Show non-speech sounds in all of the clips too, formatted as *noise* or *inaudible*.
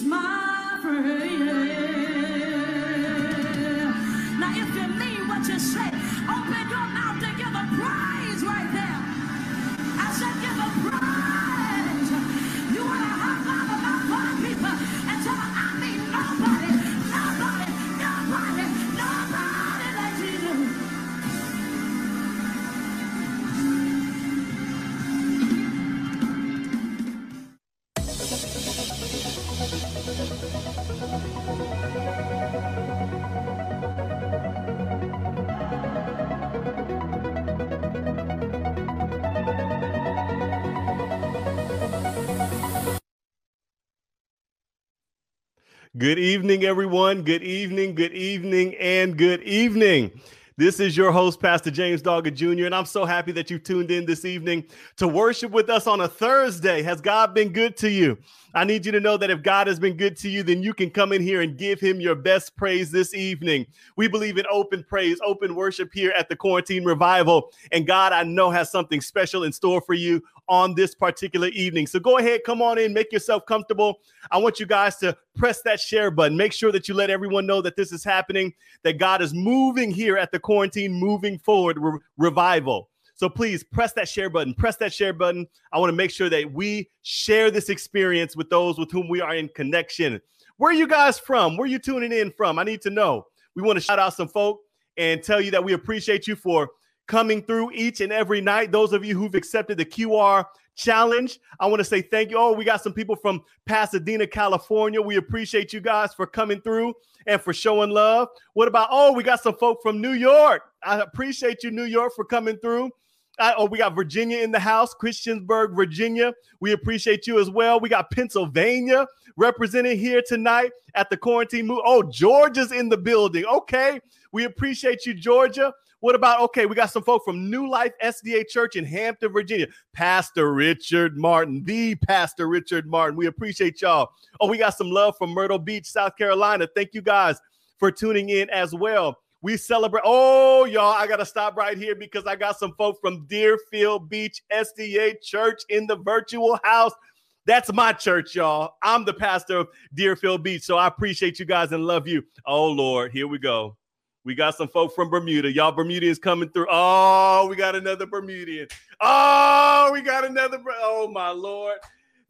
My friend. Now, if you mean what you say, open your mouth and give a praise right there. I said, give a praise. Good evening, everyone. Good evening, good evening, and good evening. This is your host, Pastor James Doggett Jr., and I'm so happy that you tuned in this evening to worship with us on a Thursday. Has God been good to you? I need you to know that if God has been good to you, then you can come in here and give him your best praise this evening. We believe in open praise, open worship here at the Quarantine Revival. And God, I know, has something special in store for you on this particular evening. So go ahead, come on in, make yourself comfortable. I want you guys to press that share button. Make sure that you let everyone know that this is happening, that God is moving here at the Quarantine Moving Forward Re- Revival. So please press that share button. Press that share button. I want to make sure that we share this experience with those with whom we are in connection. Where are you guys from? Where are you tuning in from? I need to know. We want to shout out some folk and tell you that we appreciate you for coming through each and every night. Those of you who've accepted the QR challenge, I want to say thank you. Oh, we got some people from Pasadena, California. We appreciate you guys for coming through and for showing love. What about, oh, we got some folk from New York. I appreciate you, New York, for coming through. Uh, oh, we got Virginia in the house, Christiansburg, Virginia. We appreciate you as well. We got Pennsylvania represented here tonight at the quarantine move. Oh, Georgia's in the building. Okay. We appreciate you, Georgia. What about okay? We got some folk from New Life SDA Church in Hampton, Virginia. Pastor Richard Martin, the Pastor Richard Martin. We appreciate y'all. Oh, we got some love from Myrtle Beach, South Carolina. Thank you guys for tuning in as well. We celebrate. Oh, y'all, I got to stop right here because I got some folk from Deerfield Beach SDA Church in the virtual house. That's my church, y'all. I'm the pastor of Deerfield Beach. So I appreciate you guys and love you. Oh, Lord, here we go. We got some folk from Bermuda. Y'all Bermudians coming through. Oh, we got another Bermudian. Oh, we got another. Oh, my Lord.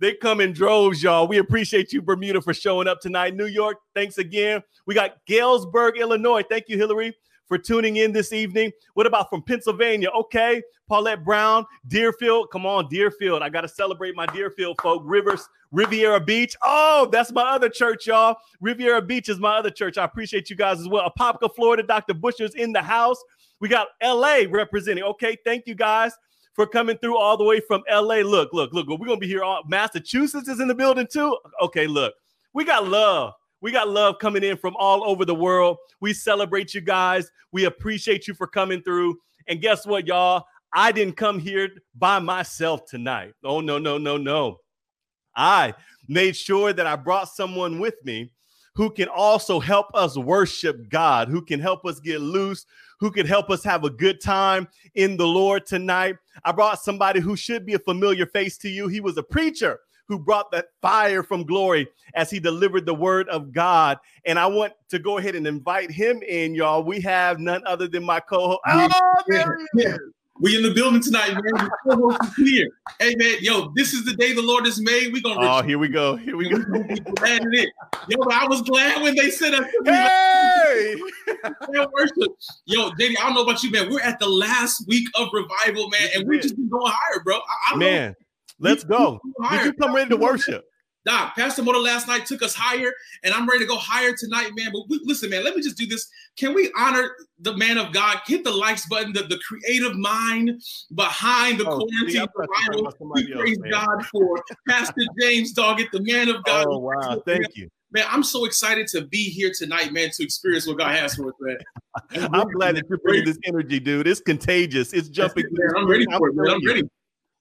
They come in droves, y'all. We appreciate you, Bermuda, for showing up tonight. New York, thanks again. We got Galesburg, Illinois. Thank you, Hillary, for tuning in this evening. What about from Pennsylvania? Okay. Paulette Brown, Deerfield. Come on, Deerfield. I got to celebrate my Deerfield folk. Rivers, Riviera Beach. Oh, that's my other church, y'all. Riviera Beach is my other church. I appreciate you guys as well. Apopka, Florida. Dr. Busher's in the house. We got LA representing. Okay. Thank you guys for coming through all the way from LA. Look, look, look. We're to be here. All, Massachusetts is in the building too. Okay. Look, we got love. We got love coming in from all over the world. We celebrate you guys. We appreciate you for coming through. And guess what, y'all? I didn't come here by myself tonight. Oh, no, no, no, no. I made sure that I brought someone with me who can also help us worship God, who can help us get loose, who could help us have a good time in the Lord tonight. I brought somebody who should be a familiar face to you. He was a preacher who brought that fire from glory as he delivered the word of God. And I want to go ahead and invite him in, y'all. We have none other than my co-host. Oh, there he is. We in the building tonight, man. Co-host. Hey, man, yo, this is the day the Lord has made. We gonna Oh, here we go. Here we go. we glad in it. Yo, I was glad when they said us. Hey! Worship. Yo, JD, I don't know about you, man. We're at the last week of revival, man, and we just been going higher, bro. I, I don't know. Man, let's go. Did you come ready to worship? Doc, Pastor Moto last night took us higher, and I'm ready to go higher tonight, man. But we, listen, man, let me just do this. Can we honor the man of God? Hit the likes button, the, the creative mind behind the Oh, quarantine see, I thought you were talking revival. We praise. God for Pastor James Doggett, the man of God. Oh, wow. Thank you. Man, I'm so excited to be here tonight, man, to experience what God has for us, man. *laughs* I'm glad that you're bringing this energy, dude. It's contagious. It's jumping. Man, I'm ready for it, man. I'm ready.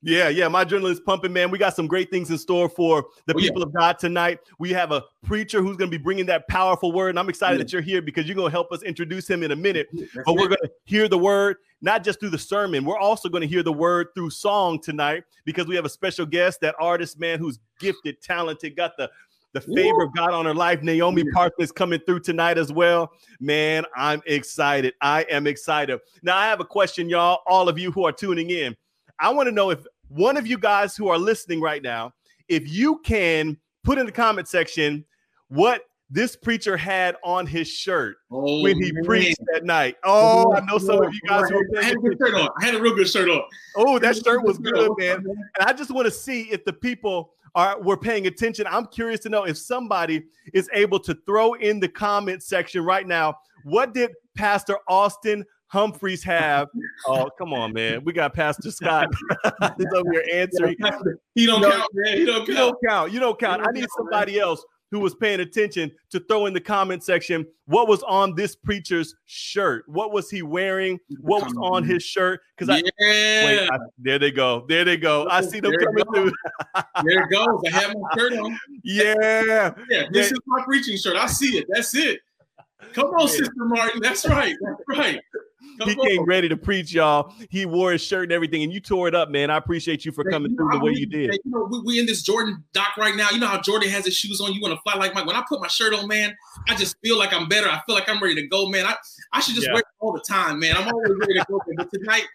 Yeah, yeah. My adrenaline is pumping, man. We got some great things in store for the Oh, yeah. people of God tonight. We have a preacher who's going to be bringing that powerful word. And I'm excited Yeah. that you're here because you're going to help us introduce him in a minute. That's But we're going to hear the word not just through the sermon. We're also going to hear the word through song tonight because we have a special guest, that artist, man, who's gifted, talented, got the the favor of God on her life. Naomi Parkland is coming through tonight as well. Man, I'm excited. I am excited. Now, I have a question, y'all, all of you who are tuning in. I want to know if one of you guys who are listening right now, if you can put in the comment section what this preacher had on his shirt Oh, when he oh, man. preached that night. Oh, I know some of oh, you guys who I had a good shirt on. I had a real good shirt on. Oh, that shirt was good, man. And I just want to see if the people are were paying attention. I'm curious to know if somebody is able to throw in the comment section right now. What did Pastor Austin Humphreys have? *laughs* Oh, come on, man. We got Pastor Scott. *laughs* *laughs* Over here answering. He don't count, man. He don't You count. don't count. You don't count. I need somebody else who was paying attention to throw in the comment section what was on this preacher's shirt. What was he wearing? What was on his shirt? Because I yeah, Wait, I, there they go. There they go. I see them There coming through. there it goes. I have my shirt on. Yeah. Yeah, this Yeah. is my preaching shirt. I see it. That's it. Come on, Yeah. Sister Martin. That's right. That's right. He came ready to preach, y'all. He wore his shirt and everything, and you tore it up, man. I appreciate you for Man, coming you through the way you did. You know, we, we in this Jordan doc right now. You know how Jordan has his shoes on. You want to fly like Mike. When I put my shirt on, man, I just feel like I'm better. I feel like I'm ready to go, man. I, I should just Yeah. wear it all the time, man. I'm always ready to go. But tonight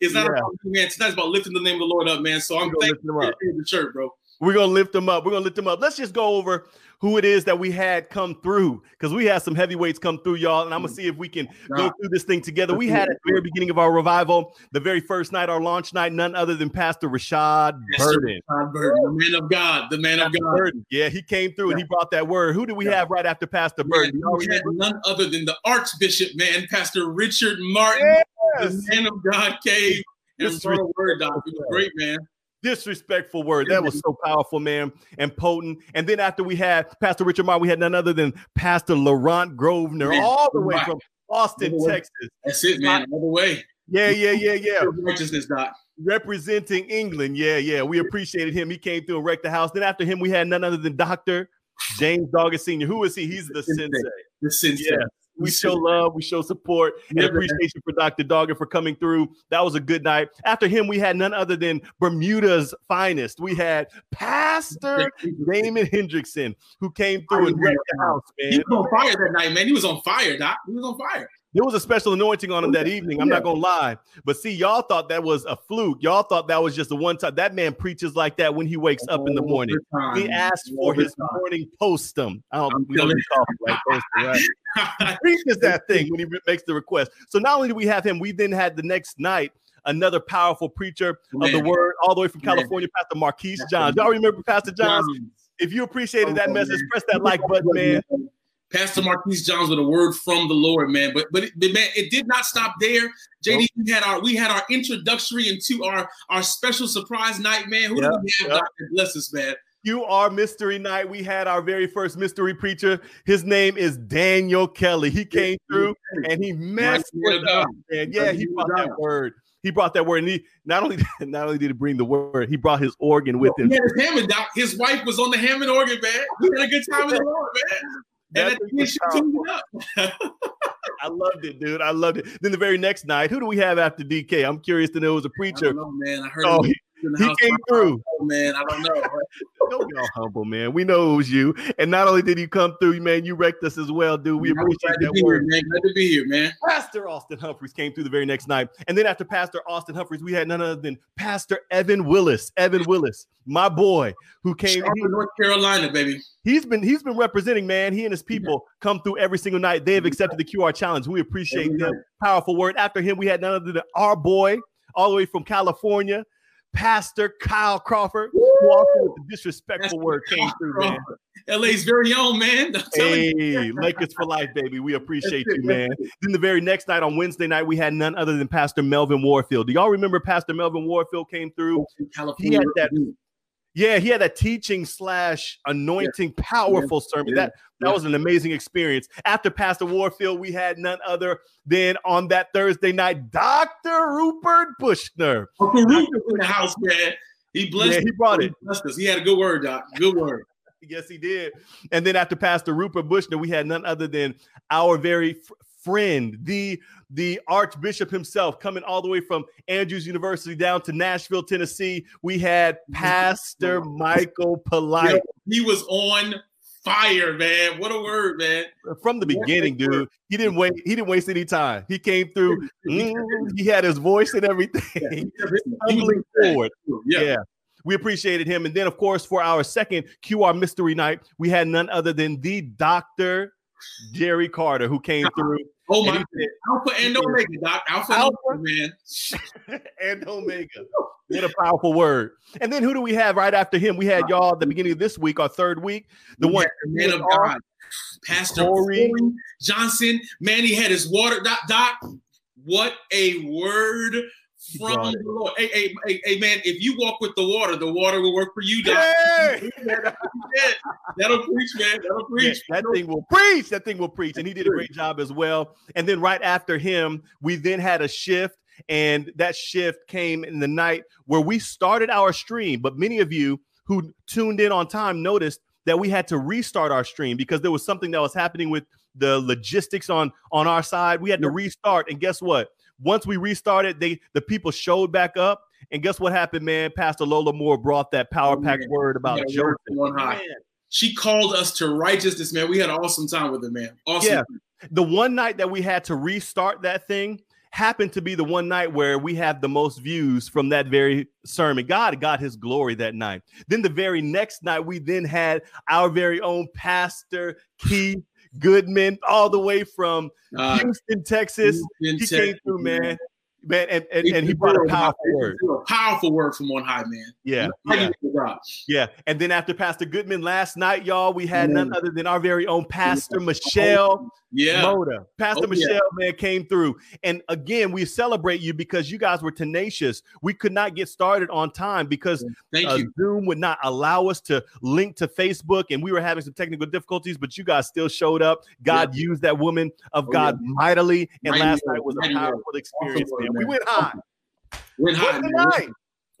is not Yeah. about man. Tonight's about lifting the name of the Lord up, man. So I'm thankful for the shirt, bro. We're gonna lift them up. We're gonna lift them up. Let's just go over who it is that we had come through because we had some heavyweights come through, y'all. And I'm gonna mm. see if we can go through this thing together. We had at the very beginning of our revival, the very first night, our launch night, none other than Pastor Rashad. Burden. Todd Burton, the man of God, the man of God. Burden. Yeah, he came through and he brought that word. Who did we Yeah. have right after Pastor Burden? We had none other than the Archbishop, man, Pastor Richard Martin, Yes. the man of God came and brought a word, Doc. It was great, man. Disrespectful word. That was so powerful, man, and potent. And then after we had Pastor Richard Martin, we had none other than Pastor Laurent Grosvenor, Man, all the way from Austin. Texas. That's it, man. All the way. Yeah, yeah, yeah, yeah. Righteousness, Doc. Representing England. Yeah, yeah. We appreciated him. He came through and wrecked the house. Then after him, we had none other than Dr. James Doggett Sr. Who is he? He's the Sensei. sensei. The sensei. Yeah. We show love, we show support, and appreciation for Dr. Doggett for coming through. That was a good night. After him, we had none other than Bermuda's finest. We had Pastor Damon Hendrickson, who came through and wrecked the house, man. He was on fire that night, man. He was on fire, Doc. He was on fire. There was a special anointing on him that evening. I'm not gonna lie. But see, y'all thought that was a fluke. Y'all thought that was just the one time. That man preaches like that when he wakes up in the morning. He asked for his morning postum. I don't we don't need right? Postum, right? *laughs* He preaches that thing when he makes the request. So not only do we have him, we then had the next night another powerful preacher of the word, all the way from Man. California, Pastor Marquise Johns. Y'all remember Pastor Johns? If you appreciated that message, press that like button, man. Pastor Marquise Johns with a word from the Lord, man. But but, it, but man, it did not stop there. JD, we had our we had our introductory into our our special surprise night, man. Who Yeah, do we have? yeah. Doctor bless us, man. You are mystery night. We had our very first mystery preacher. His name is Daniel Kelly. He came through and he messed with us. Man, yeah, he brought that word. He brought that word, and he not only *laughs* not only did he bring the word, he brought his organ with him. He had his Hammond. His wife was on the Hammond organ, man. We had a good time with the Lord, man. And That at thing the end, was she tuned it up. *laughs* I loved it, dude. I loved it. Then the very next night, who do we have after DK? I'm curious to know. It was a I preacher. don't know, man. I heard Oh, him he, in the he came through. Oh, man. I don't know. Don't be all humble, man. We know it was you. And not only did you come through, man, you wrecked us as well, dude. We appreciate glad to that be here, word. man. Glad to be here, man. Pastor Austin Humphreys came through the very next night. And then after Pastor Austin Humphreys, we had none other than Pastor Evan Willis. Evan Willis, my boy, who came. He- North Carolina, baby. he's been he's been representing, man. He and his people come through every single night. They have accepted the QR challenge. We appreciate them. Powerful word. After him, we had none other than our boy, all the way from California, Pastor Kyle Crawford, who also with the disrespectful word came through, man. LA's very own, man. I'm telling. Hey, Lakers for life, baby. We appreciate That's you, it, man. it. Then the very next night on Wednesday night, we had none other than Pastor Melvin Warfield. Do y'all remember Pastor Melvin Warfield came through? California. He had that- Yeah, he had a teaching slash anointing, powerful sermon. Yeah. That that Yeah. was an amazing experience. After Pastor Warfield, we had none other than on that Thursday night, Dr. Rupert Bushner. Uncle Rupert in the house, man. He blessed. Yeah, he brought it. He blessed us. He had a good word, Doc. Good word. *laughs* Yes, he did. And then after Pastor Rupert Bushner, we had none other than our very friend, the the Archbishop himself, coming all the way from Andrews University down to Nashville, Tennessee. We had Pastor Michael Polite. He was on fire, man. What a word, man. From the beginning, dude. He didn't wait. He didn't waste any time. He came through. Mm, he had his voice and everything. *laughs* Forward. Yeah. yeah. We appreciated him. And then, of course, for our second QR mystery night, we had none other than the Dr. Jerry Carter, who came through. Oh my he said, Alpha and Omega, Doc. Alpha, Alpha. and Omega, man. *laughs* and Omega. What a powerful word. And then who do we have right after him? We had y'all at the beginning of this week, our third week. The We one man of God, Pastor Corey. Corey Johnson. Man, he had his water. Doc, Doc what a word from the. Lord. Hey, hey, hey, hey, man, if you walk with the water, the water will work for you, Doc. Hey! That'll preach, man. That'll Yeah, preach. that thing will preach. That thing will preach. And he did a great job as well. And then right after him, we then had a shift. And that shift came in the night where we started our stream. But many of you who tuned in on time noticed that we had to restart our stream because there was something that was happening with the logistics on on our side. We had to restart. And guess what? Once we restarted, they the people showed back up. And guess what happened, man? Pastor Lola Moore brought that power Oh, pack man. word about Yeah, Joseph. word from on high. Man. She called us to righteousness, man. We had an awesome time with it, man. Awesome. Yeah. the one night that we had to restart that thing happened to be the one night where we had the most views from that very sermon. God got his glory that night. Then the very next night, we then had our very own pastor, Keith Goodman, all the way from Uh, Houston, Texas. Houston, He came Texas, through, man. Man, and, and, He and he brought a powerful word. a Powerful word from on high, man. Yeah. Yeah. man of God. Yeah. And then after Pastor Goodman last night, y'all, we had none other than our very own Pastor Michelle. Yeah. Moda. Pastor Oh, yeah. Michelle, man, came through. And again, we celebrate you because you guys were tenacious. We could not get started on time because uh. Zoom would not allow us to link to Facebook, and we were having some technical difficulties, but you guys still showed up. God used that woman of Oh, God mightily, and Mighty last night was a mighty powerful experience, man. We went high. Went high, But tonight,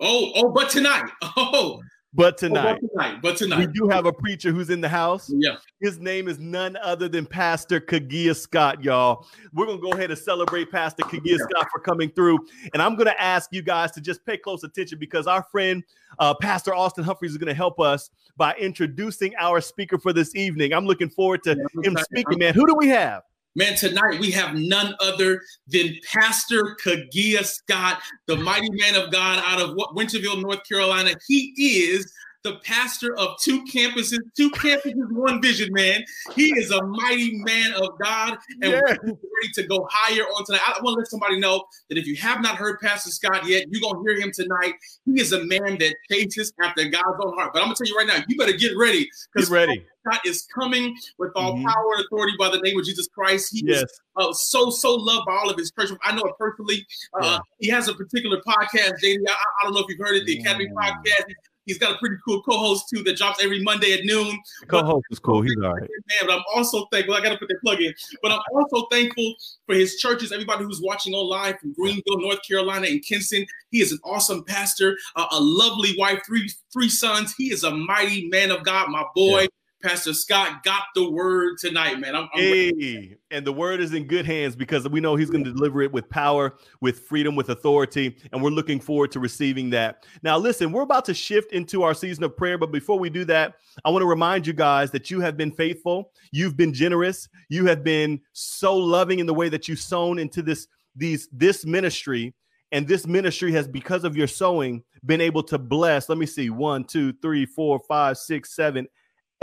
Oh, oh, but tonight. *laughs* Oh, but oh, tonight, but tonight. But we do have a preacher who's in the house. Yeah. His name is none other than Pastor Kagia Scott, y'all. We're gonna go ahead and celebrate Pastor Kagia Scott for coming through. And I'm gonna ask you guys to just pay close attention because our friend uh, Pastor Austin Humphreys is gonna help us by introducing our speaker for this evening. I'm looking forward to Yeah, him excited. speaking, man. Who do we have? Man, tonight we have none other than Pastor Kagia Scott, the mighty man of God out of Winterville, North Carolina. He is the pastor of two campuses, two campuses, one vision, man. He is a mighty man of God, and Yeah. we're ready to go higher on tonight. I want to let somebody know that if you have not heard Pastor Scott yet, you're gonna hear him tonight. He is a man that chases after God's own heart. But I'm gonna tell you right now, you better get ready because ready. God is coming with all Mhm. power and authority by the name of Jesus Christ. He is uh, so so loved by all of his church. I know it personally. Uh, Yeah. He has a particular podcast, JD. I, I don't know if you've heard it, the Academy. Podcast. He's got a pretty cool co-host too that drops every Monday at noon. The co-host is cool. He's all right. Man, but I'm also thankful. I got to put that plug in. But I'm also thankful for his churches. Everybody who's watching online from Greenville, North Carolina, and Kinston. He is an awesome pastor, uh, a lovely wife, three three sons. He is a mighty man of God. My boy, Pastor Scott, got the word tonight, man. I'm, I'm Hey, and the word is in good hands because we know he's going to deliver it with power, with freedom, with authority, and we're looking forward to receiving that. Now, listen, we're about to shift into our season of prayer, but before we do that, I want to remind you guys that you have been faithful, you've been generous, you have been so loving in the way that you've sown into this these this ministry. And this ministry has, because of your sowing, been able to bless. Let me see, one, two, three, four, five, six, seven,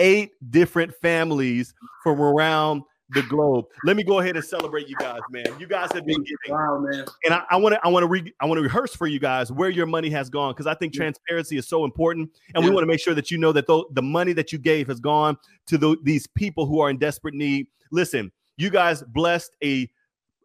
eight different families from around the globe. Let me go ahead and celebrate you guys, man. You guys have been giving, wow, man. and I want to, I want to, re- I want to rehearse for you guys where your money has gone because I think Yeah. transparency is so important, and we want to make sure that you know that tho- the money that you gave has gone to tho- these people who are in desperate need. Listen, you guys blessed a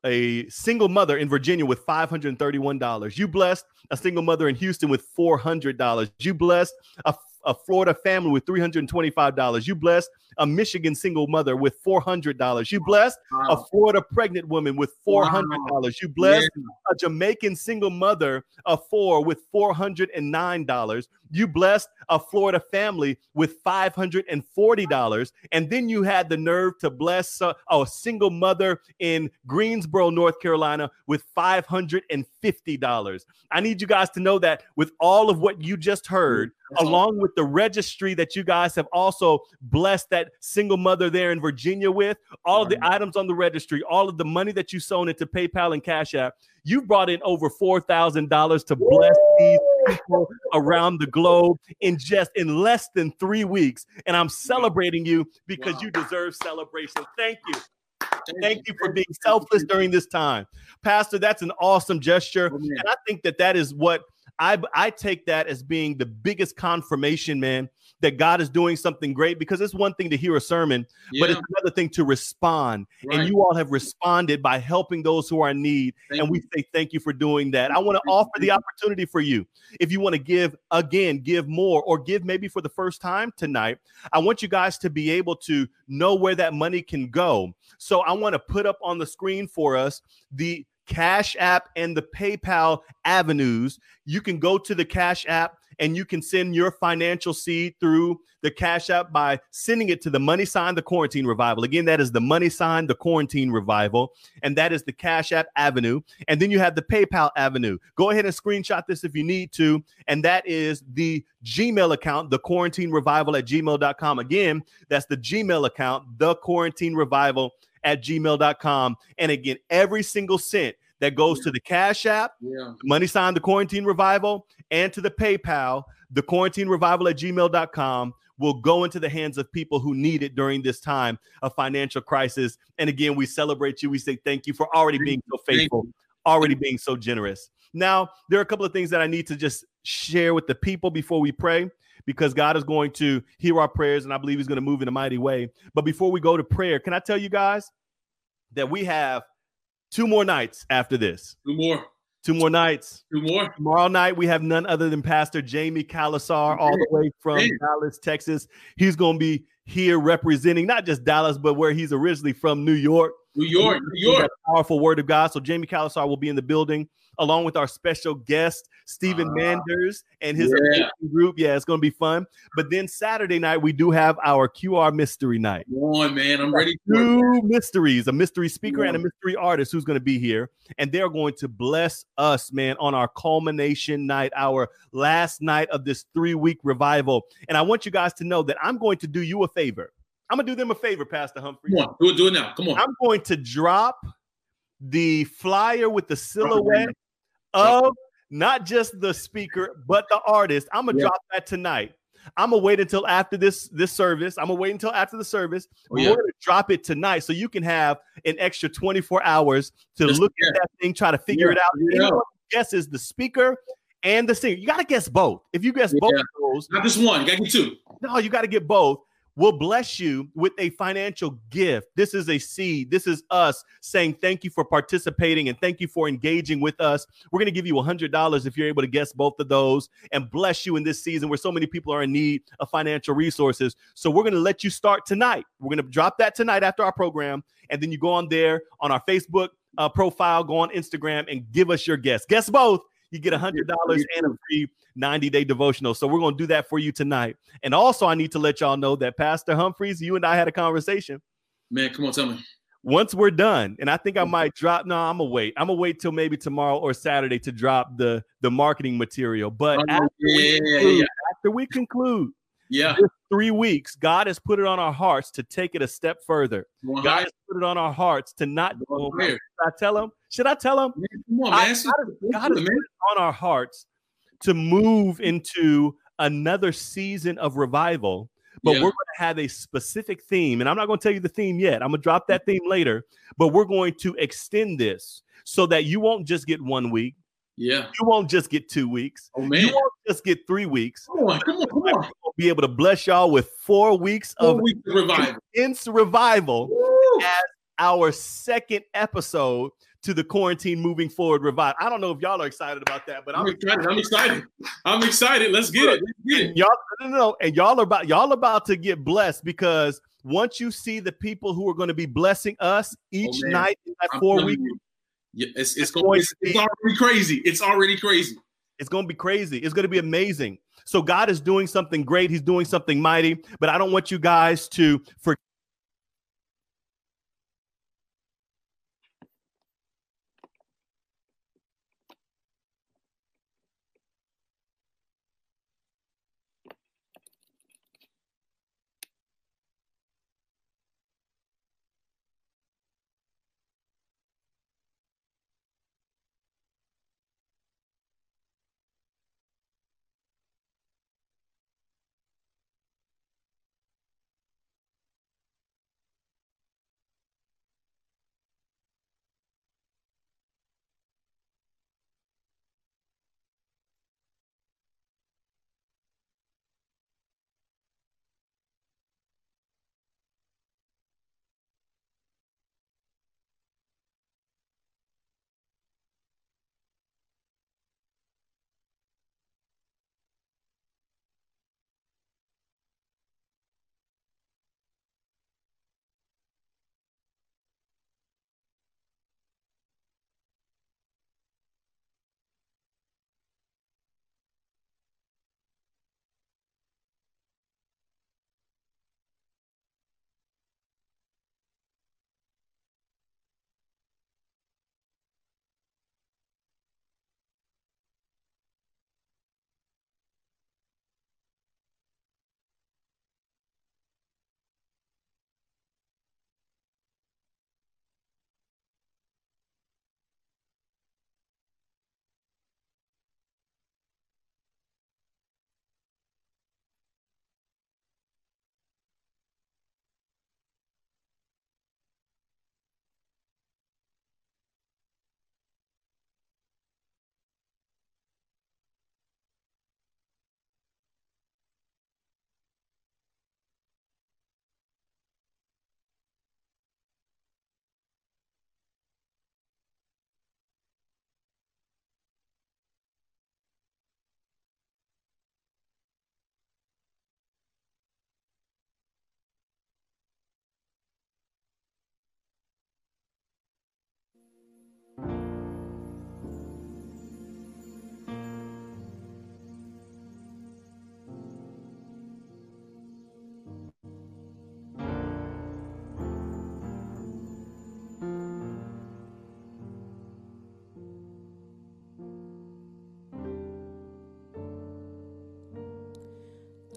a single mother in Virginia with $531. You blessed a single mother in Houston with $400. You blessed a, a Florida family with $325. You blessed a Michigan single mother with $400. You blessed a Florida pregnant woman with $400. You blessed Yeah. a Jamaican single mother of four with $409. you blessed a Florida family with $540. And then you had the nerve to bless a, a single mother in Greensboro, North Carolina with $550. I need you guys to know that with all of what you just heard, along with the registry that you guys have also blessed that single mother there in Virginia with, all of the items on the registry, all of the money that you sown into PayPal and Cash App, you brought in over $4,000 to bless these people around the globe in just in less than three weeks. And I'm celebrating you because Wow. you deserve celebration. Thank you. Thank Thank you for being selfless during this time. Pastor, that's an awesome gesture. Oh. And I think that that is what I I take that as being the biggest confirmation, man, that God is doing something great because it's one thing to hear a sermon, but it's another thing to respond. right. And you all have responded by helping those who are in need. Thank and we you. say thank you for doing that. I want to offer the opportunity for you. If you want to give again, give more, or give maybe for the first time tonight, I want you guys to be able to know where that money can go. So I want to put up on the screen for us the Cash App and the PayPal avenues. You can go to the Cash App and you can send your financial seed through the Cash App by sending it to the money sign, the quarantine revival. Again, that is the money sign, the quarantine revival, and that is the Cash App avenue. And then you have the PayPal avenue. Go ahead and screenshot this if you need to. And that is the Gmail account, the quarantine revival at gmail.com. Again, that's the Gmail account, the quarantine revival at gmail.com. And again, every single cent that goes to the Cash App, Yeah. money sign the quarantine revival and to the PayPal, the quarantine revival at gmail.com will go into the hands of people who need it during this time of financial crisis. And again, we celebrate you. We say thank you for already being so faithful, already being so generous. Now, there are a couple of things that I need to just share with the people before we pray. Because God is going to hear our prayers, and I believe He's going to move in a mighty way. But before we go to prayer, can I tell you guys that we have two more nights after this? Two more. Two more nights. Two more. Tomorrow night, we have none other than Pastor Jamie Calasar, all the way from Dallas, Texas. He's going to be here representing not just Dallas, but where he's originally from, New York. New York. New York. Powerful word of God. So Jamie Calasar will be in the building along with our special guest, Stephen Ah. Manders and his Yeah. group. Yeah, it's going to be fun. But then Saturday night, we do have our QR mystery night Come on, man. I'm ready two mysteries, a mystery speaker and a mystery artist who's going to be here. And they're going to bless us, man, on our culmination night, our last night of this three week revival. And I want you guys to know that I'm going to do you a favor. I'm going to do them a favor, Pastor Humphrey. Come on. Do it. Do it now. Come on. I'm going to drop the flyer with the silhouette of not just the speaker, but the artist. I'm going to Yeah. drop that tonight. I'm gonna wait until after this this service. I'm gonna wait until after the service. Oh, yeah. We're gonna drop it tonight so you can have an extra 24 hours to Just- look yeah. at that thing, try to figure Yeah, it out. figure it Anyone out. who guesses the speaker and the singer. You gotta guess both. If you guess both of those, Not just one. You got to get two. no, you gotta get both. We'll bless you with a financial gift. This is a seed. This is us saying thank you for participating and thank you for engaging with us. We're going to give you $100 if you're able to guess both of those and bless you in this season where so many people are in need of financial resources. So we're going to let you start tonight. We're going to drop that tonight after our program. And then you go on there on our Facebook uh, profile, go on Instagram and give us your guess. Guess both. You get a $100 and a free 90 day devotional. So we're going to do that for you tonight. And also, I need to let y'all know that Pastor Humphreys, you and I had a conversation. Man, come on. Tell me. Once we're done, and I think I might drop. No, I'm gonna wait. I'm gonna wait till maybe tomorrow or Saturday to drop the the marketing material. But Oh, after, yeah, we yeah, yeah, yeah. after we conclude Yeah. this three weeks, God has put it on our hearts to take it a step further. On, God has put it on our hearts to not. On, Oh, should I tell him? Should I tell him? Come on, I- man. God, has- it, God has put it on our hearts to move into another season of revival, but Yeah. we're going to have a specific theme. And I'm not going to tell you the theme yet. I'm going to drop that theme later, but we're going to extend this so that you won't just get one week. Yeah. You won't just get two weeks. Oh, man. You won't just get three weeks. Come on. Come on. Come on. We'll be able to bless y'all with four weeks Four of weeks of revival. intense revival Woo. as our second episode to the quarantine moving forward revive. I don't know if y'all are excited about that, but I'm I'm excited. I'm excited. I'm excited. Let's get it. Let's get it. y'all no, no, no, and y'all are about y'all about to get blessed because once you see the people who are going to be blessing us oh, each Oh, night in that I'm four you. Yeah, it's it's going it's, to be- it's already crazy. It's already crazy. it's going to be crazy. It's going to be amazing. So God is doing something great. He's doing something mighty, but I don't want you guys to forget.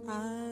I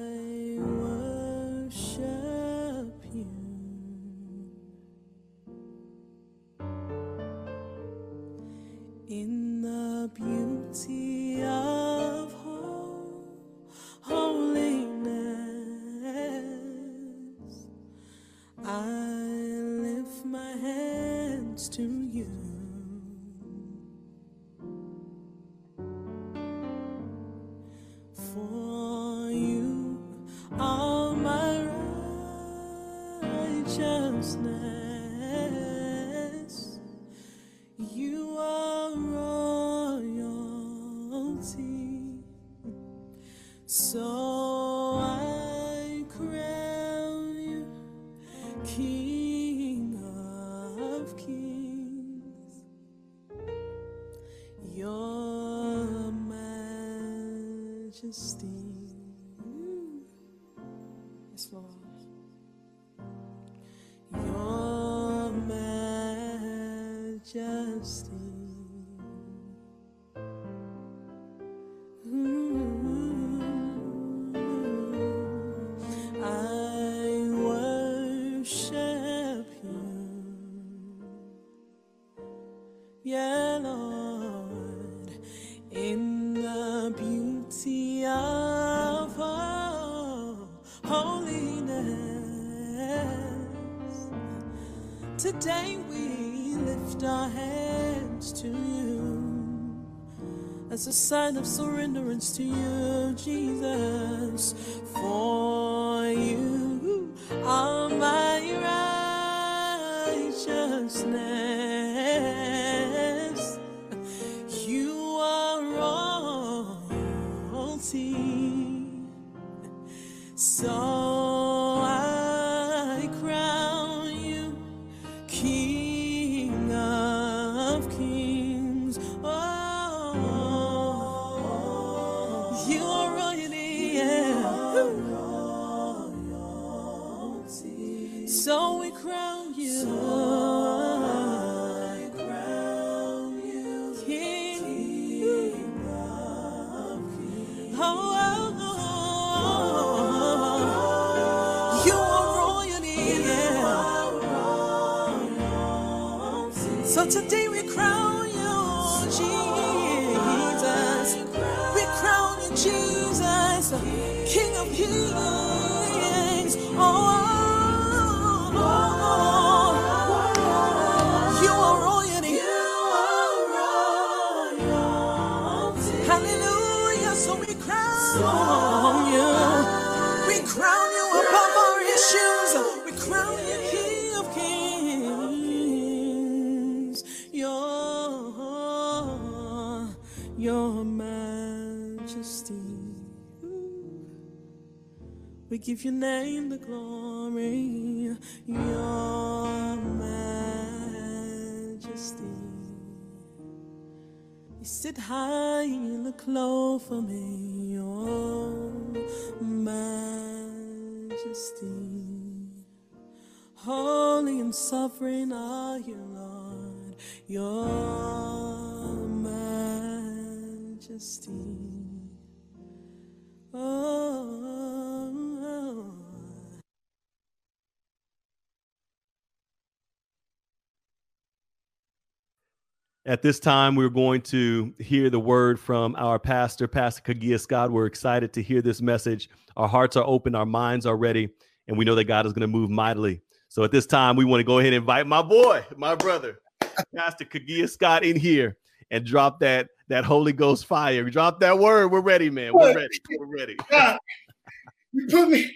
majesty. Sign of surrenderance to you, Jesus. For We give your name the glory. Your majesty. You sit high and look low for me, your majesty. Holy and sovereign are you, Lord, your majesty. Oh. At this time, we're going to hear the word from our pastor, Pastor Kagia Scott. We're excited to hear this message. Our hearts are open, our minds are ready, and we know that God is going to move mightily. So at this time, we want to go ahead and invite my boy, my brother, *laughs* Pastor Kagia Scott, in here and drop that that Holy Ghost fire. Drop that word. We're ready, man. We're ready. We're ready. *laughs* God, you put me.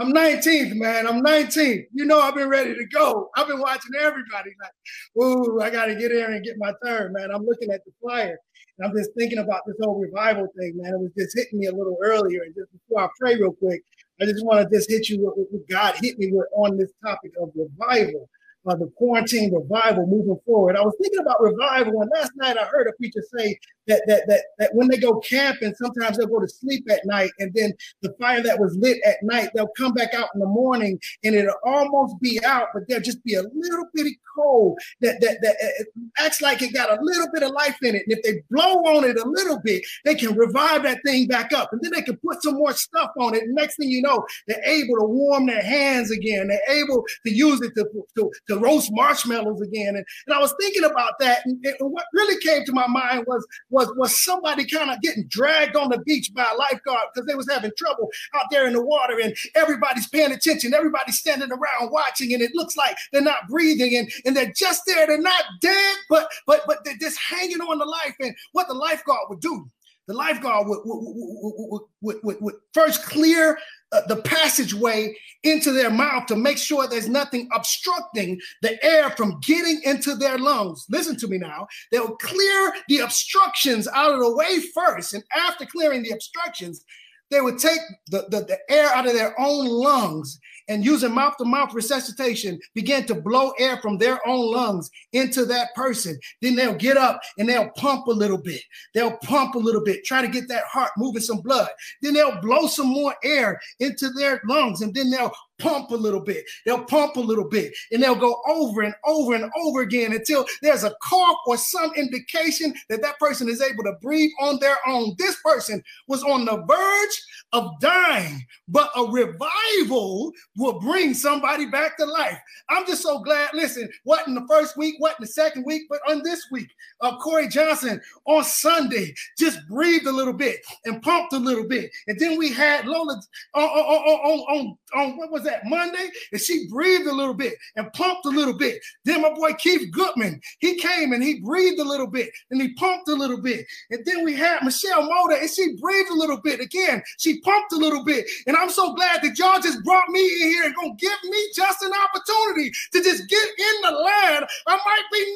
I'm 19th, man. I'm 19th. You know I've been ready to go. I've been watching everybody like, ooh, I got to get in and get my turn, man. I'm looking at the flyer and I'm just thinking about this whole revival thing, man. It was just hitting me a little earlier. And just before I pray real quick, I just want to just hit you with what God hit me with on this topic of revival. Uh, the quarantine revival moving forward. I was thinking about revival, and last night I heard a preacher say that that that that when they go camping, sometimes they'll go to sleep at night, and then the fire that was lit at night, they'll come back out in the morning, and it'll almost be out, but there'll just be a little bitty coal that that that uh, acts like it got a little bit of life in it, and if they blow on it a little bit, they can revive that thing back up, and then they can put some more stuff on it. And next thing you know, they're able to warm their hands again. They're able to use it to to, to roast marshmallows again. And, and I was thinking about that, and, and what really came to my mind was was was somebody kind of getting dragged on the beach by a lifeguard because they was having trouble out there in the water, and everybody's paying attention, everybody's standing around watching, and it looks like they're not breathing, and, and they're just there, they're not dead, but but but they're just hanging on to life. And what the lifeguard would do the lifeguard would, would, would, would, would first clear uh, the passageway into their mouth to make sure there's nothing obstructing the air from getting into their lungs. Listen to me now. They'll clear the obstructions out of the way first. And after clearing the obstructions, they would take the, the, the air out of their own lungs and using mouth to mouth resuscitation begin to blow air from their own lungs into that person. Then they'll get up and they'll pump a little bit. They'll pump a little bit, try to get that heart moving some blood. Then they'll blow some more air into their lungs and then they'll pump a little bit. They'll pump a little bit and they'll go over and over and over again until there's a cough or some indication that that person is able to breathe on their own. This person was on the verge of dying, but a revival will bring somebody back to life. I'm just so glad. Listen, what in the first week, what in the second week, but on this week, uh, Corey Johnson on Sunday just breathed a little bit and pumped a little bit. And then we had Lola on, on, on, on, what was that, Monday? And she breathed a little bit and pumped a little bit. Then my boy Keith Goodman, he came and he breathed a little bit and he pumped a little bit. And then we had Michelle Moda and she breathed a little bit again. She pumped a little bit. And I'm so glad that y'all just brought me in here and gonna give me just an opportunity to just get in the land. I might be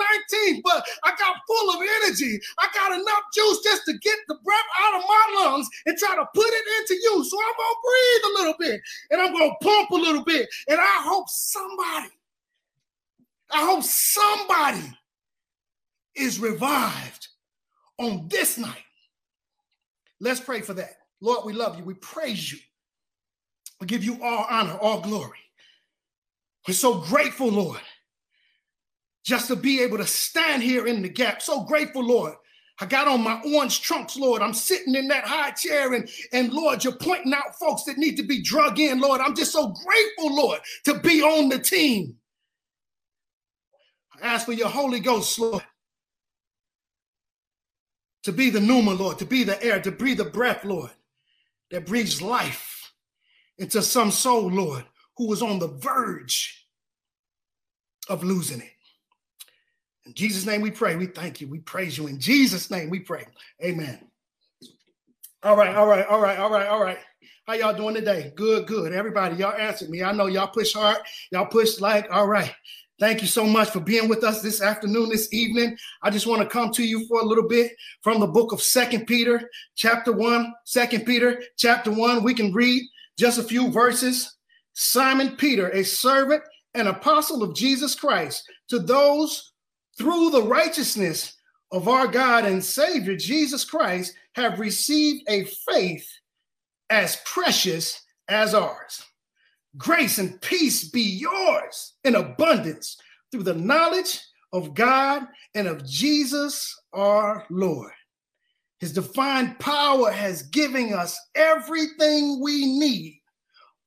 19, but I got full of energy. I got enough juice just to get the breath out of my lungs and try to put it into you. So I'm gonna breathe a little bit and I'm gonna pump a little bit. And I hope somebody, I hope somebody is revived on this night. Let's pray for that. Lord, we love you. We praise you. Give you all honor, all glory. We're so grateful, Lord, just to be able to stand here in the gap. So grateful, Lord. I got on my orange trunks, Lord. I'm sitting in that high chair, and, and Lord, you're pointing out folks that need to be drug in, Lord. I'm just so grateful, Lord, to be on the team. I ask for your Holy Ghost, Lord, to be the pneuma, Lord, to be the air, to breathe the breath, Lord, that breathes life into some soul, Lord, who was on the verge of losing it. In Jesus' name we pray. We thank you. We praise you. In Jesus' name we pray. Amen. All right, all right, all right, all right, all right. How y'all doing today? Good, good. Everybody, y'all answered me. I know y'all push hard. Y'all push like, all right. Thank you so much for being with us this afternoon, this evening. I just want to come to you for a little bit from the book of Second Peter, chapter 1. Second Peter, chapter 1. We can read just a few verses. Simon Peter, a servant and apostle of Jesus Christ, to those through the righteousness of our God and Savior Jesus Christ have received a faith as precious as ours. Grace and peace be yours in abundance through the knowledge of God and of Jesus our Lord. His divine power has given us everything we need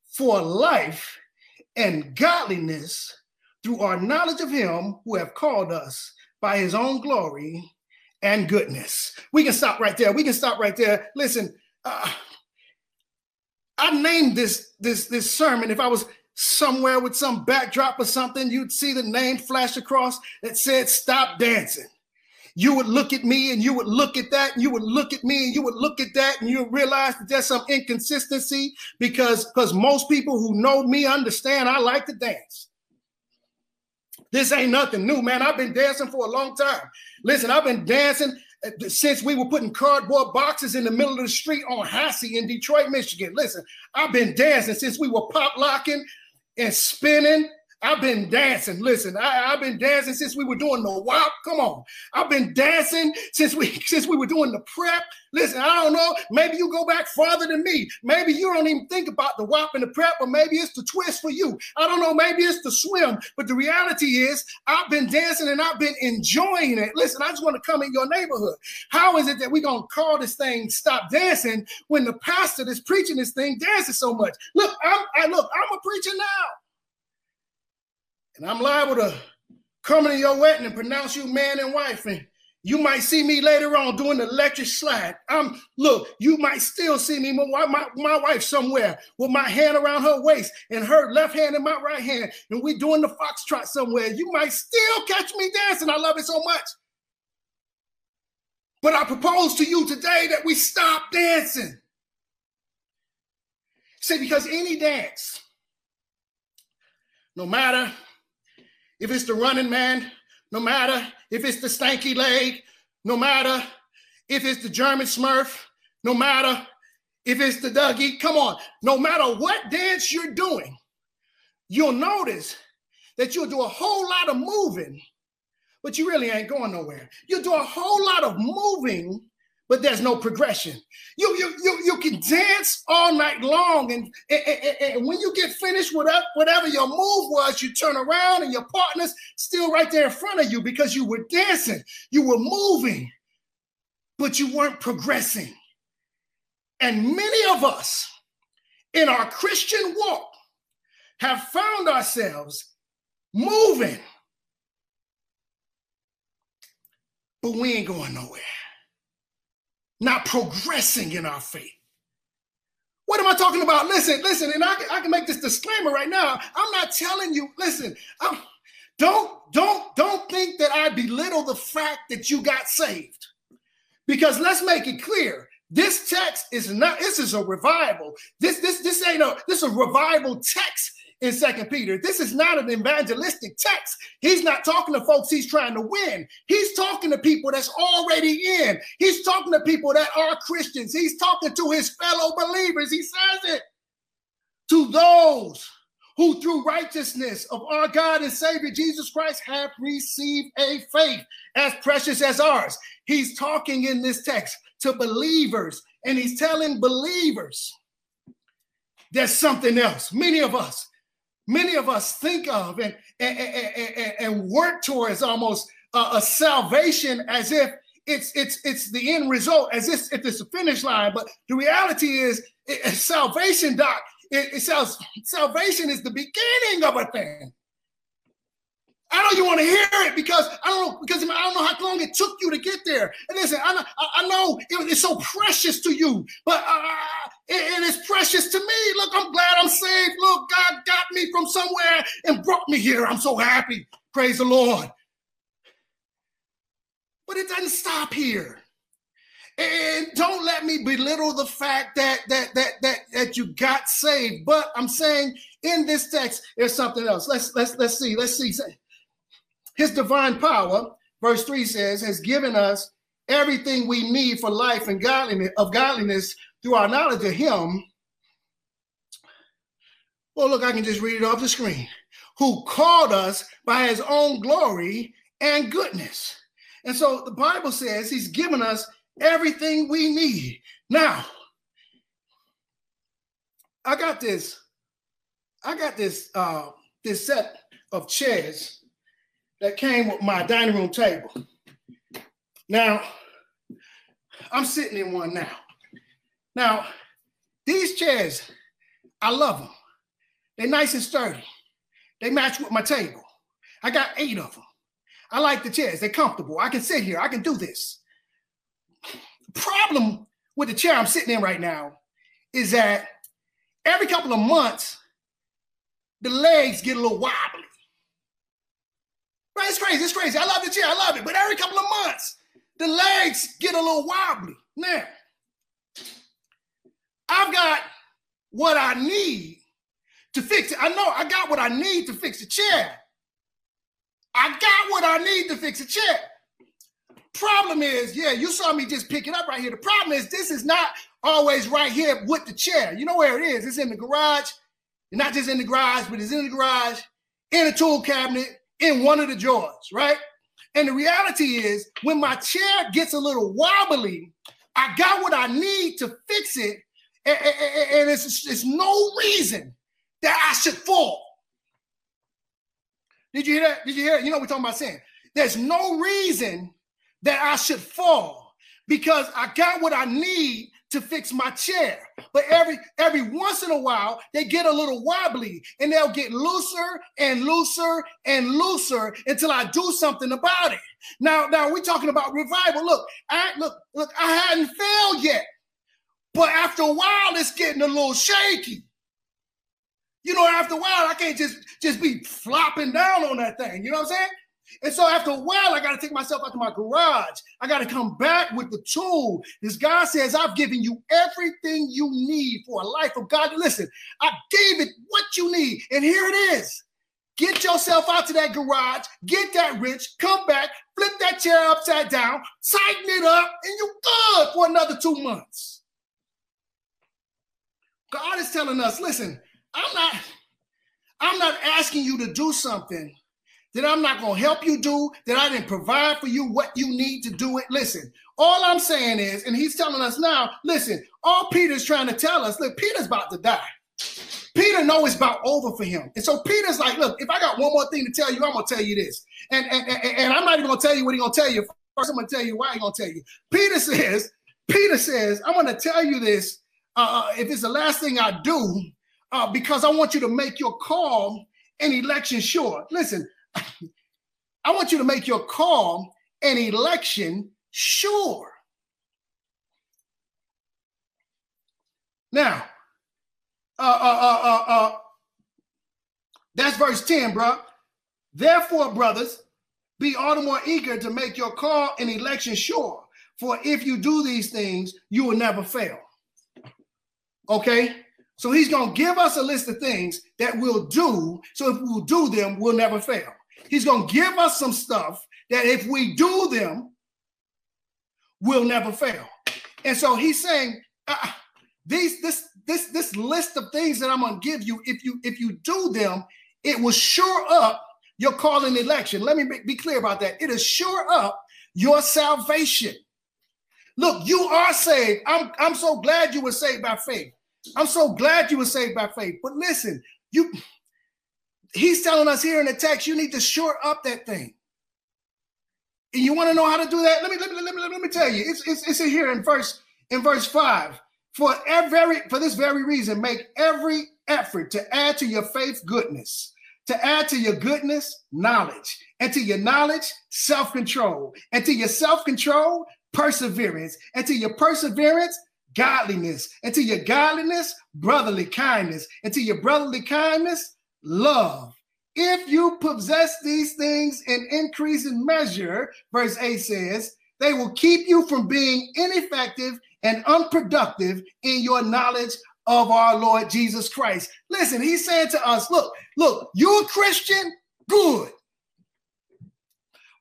for life and godliness through our knowledge of him who have called us by his own glory and goodness. We can stop right there. We can stop right there. Listen, uh, I named this this this sermon. If I was somewhere with some backdrop or something, you'd see the name flash across that said "Stop Dancing." You would look at me and you would look at that and you would look at me and you would look at that and you realize that there's some inconsistency because because most people who know me understand I like to dance. This ain't nothing new, man. I've been dancing for a long time. Listen, I've been dancing uh, since we were putting cardboard boxes in the middle of the street on Hassey in Detroit, Michigan. Listen, I've been dancing since we were pop locking and spinning I've been dancing. Listen, I, have been dancing since we were doing the Wop. Come on. I've been dancing since we *laughs* since we were doing the prep. Listen, I don't know. Maybe you go back farther than me. Maybe you don't even think about the Wop and the prep, but maybe it's the twist for you. I don't know. Maybe it's the swim. But the reality is, I've been dancing and I've been enjoying it. Listen, I just want to come in your neighborhood. How is it that we're gonna call this thing stop dancing when the pastor that's preaching this thing dances so much? Look, I'm I look, I'm a preacher now. And I'm liable to come into your wedding and pronounce you man and wife. And you might see me later on doing the electric slide. I'm look, you might still see me, my, my, my wife somewhere with my hand around her waist and her left hand in my right hand, and we doing the foxtrot somewhere. You might still catch me dancing. I love it so much. But I propose to you today that we stop dancing. See, because any dance, no matter if it's the running man, no matter if it's the stanky leg, no matter if it's the German smurf, no matter if it's the Dougie, come on, no matter what dance you're doing, you'll notice that you'll do a whole lot of moving, but you really ain't going nowhere. You'll do a whole lot of moving but there's no progression. You you you, you can dance all night long, and, and, and, and when you get finished with whatever your move was, you turn around and your partner's still right there in front of you because you were dancing, you were moving, but you weren't progressing. And many of us in our Christian walk have found ourselves moving, but we ain't going nowhere not progressing in our faith. What am I talking about? Listen, listen, and I can, I can make this disclaimer right now. I'm not telling you, listen, I'm, don't, don't, don't think that I belittle the fact that you got saved. Because let's make it clear. This text is not, this is a revival. This, this, this ain't a, this is a revival text in Second Peter. This is not an evangelistic text. He's not talking to folks he's trying to win. He's talking to people that's already in. He's talking to people that are Christians. He's talking to his fellow believers. He says it to those who through righteousness of our God and Savior Jesus Christ have received a faith as precious as ours. He's talking in this text to believers and he's telling believers there's something else. Many of us many of us think of and, and, and, and work towards almost a, salvation as if it's it's it's the end result, as if, if it's a finish line. But the reality is, it, salvation, Doc, it, it sounds salvation is the beginning of a thing. I know you want to hear it because I don't know because I don't know how long it took you to get there. And listen, I know, I know it, it's so precious to you, but uh, it, it is precious to me. Look, I'm glad I'm saved. Look, God got me from somewhere and brought me here. I'm so happy. Praise the Lord. But it doesn't stop here. And don't let me belittle the fact that that that that that you got saved. But I'm saying in this text, there's something else. Let's let's let's see. Let's see. His divine power, verse 3 says, has given us everything we need for life and godliness of godliness through our knowledge of him. Well, look, I can just read it off the screen. Who called us by his own glory and goodness. And so the Bible says he's given us everything we need. Now, I got this, I got this uh this set of chairs that came with my dining room table. Now, I'm sitting in one now. Now, these chairs, I love them. They're nice and sturdy. They match with my table. I got eight of them. I like the chairs. They're comfortable. I can sit here. I can do this. Problem with the chair I'm sitting in right now is that every couple of months, the legs get a little wobbly. Right? It's crazy. It's crazy. I love the chair. I love it. But every couple of months, the legs get a little wobbly. Now, I've got what I need to fix it. I know I got what I need to fix the chair. I got what I need to fix the chair. Problem is, yeah, you saw me just pick it up right here. The problem is, this is not always right here with the chair. You know where it is? It's in the garage. Not just in the garage, but it's in the garage, in a tool cabinet, in one of the drawers, right? And the reality is, when my chair gets a little wobbly, I got what I need to fix it, and, and it's, it's no reason that I should fall. Did you hear that? Did you hear it? You know what we're talking about saying? There's no reason that I should fall because I got what I need to fix my chair. But every every once in a while, they get a little wobbly and they'll get looser and looser and looser until I do something about it. Now, now we're talking about revival. Look, I look, look, I hadn't failed yet. But after a while, it's getting a little shaky. You know, after a while, I can't just just be flopping down on that thing. You know what I'm saying? And so after a while, I got to take myself out to my garage. I got to come back with the tool. This guy says, I've given you everything you need for a life of God. Listen, I gave it what you need. And here it is. Get yourself out to that garage, get that wrench, come back, flip that chair upside down, tighten it up, and you're good for another two months. God is telling us, listen, I'm not, I'm not asking you to do something that I'm not going to help you do, that I didn't provide for you what you need to do it. Listen, all I'm saying is, and he's telling us now, listen, all Peter's trying to tell us, look, Peter's about to die. Peter knows it's about over for him. And so Peter's like, look, if I got one more thing to tell you, I'm going to tell you this. And, and, and, and I'm not even going to tell you what he's going to tell you. First, I'm going to tell you why he's going to tell you. Peter says, Peter says, I'm going to tell you this uh, if it's the last thing I do, uh, because I want you to make your call and election sure. Listen, I want you to make your call and election sure. Now, uh, uh, uh, uh, uh, that's verse 10, bro. Therefore, brothers, be all the more eager to make your call and election sure. For if you do these things, you will never fail. Okay? So he's going to give us a list of things that we'll do. So if we'll do them, we'll never fail. He's going to give us some stuff that if we do them, we'll never fail. And so he's saying, uh, these this this this list of things that I'm going to give you, if you if you do them, it will sure up your calling election. Let me be clear about that. It is sure up your salvation. Look, you are saved. I'm I'm so glad you were saved by faith. I'm so glad you were saved by faith. But listen, you he's telling us here in the text, you need to short up that thing. And you want to know how to do that? Let me let me let me, let me tell you. It's, it's it's here in verse in verse five. For every for this very reason, make every effort to add to your faith goodness, to add to your goodness knowledge, and to your knowledge self-control, and to your self-control perseverance, and to your perseverance godliness, and to your godliness brotherly kindness, and to your brotherly kindness love. If you possess these things in increasing measure, verse 8 says, they will keep you from being ineffective and unproductive in your knowledge of our Lord Jesus Christ. Listen, he's saying to us, look, look, you're a Christian, good.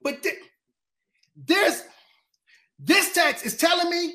But th- there's this text is telling me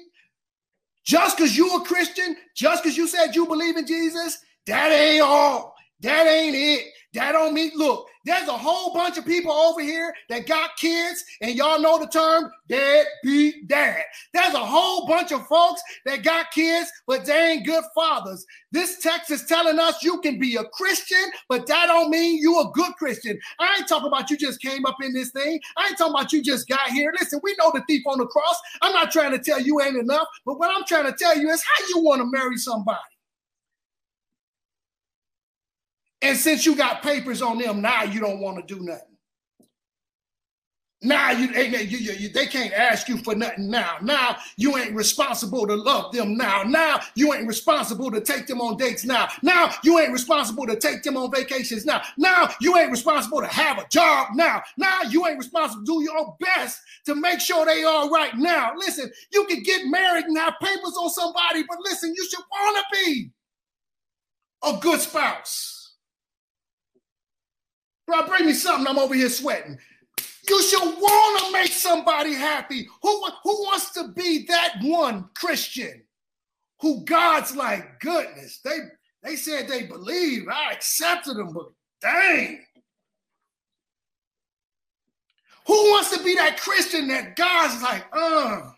just because you're a Christian, just because you said you believe in Jesus, that ain't all. That ain't it. That don't mean, look, there's a whole bunch of people over here that got kids, and y'all know the term deadbeat dad. There's a whole bunch of folks that got kids, but they ain't good fathers. This text is telling us you can be a Christian, but that don't mean you a good Christian. I ain't talking about you just came up in this thing. I ain't talking about you just got here. Listen, we know the thief on the cross. I'm not trying to tell you ain't enough, but what I'm trying to tell you is how you want to marry somebody. And since you got papers on them, now you don't want to do nothing. Now you, you, you, you, they can't ask you for nothing now. Now you ain't responsible to love them now. Now you ain't responsible to take them on dates now. Now you ain't responsible to take them on vacations now. Now you ain't responsible to have a job now. Now you ain't responsible to do your best to make sure they are right now. Listen, you can get married and have papers on somebody, but listen, you should want to be a good spouse. Bro, bring me something. I'm over here sweating. You should want to make somebody happy. Who, who wants to be that one Christian who God's like, goodness, they, they said they believe. I accepted them, but dang. Who wants to be that Christian that God's like, uh?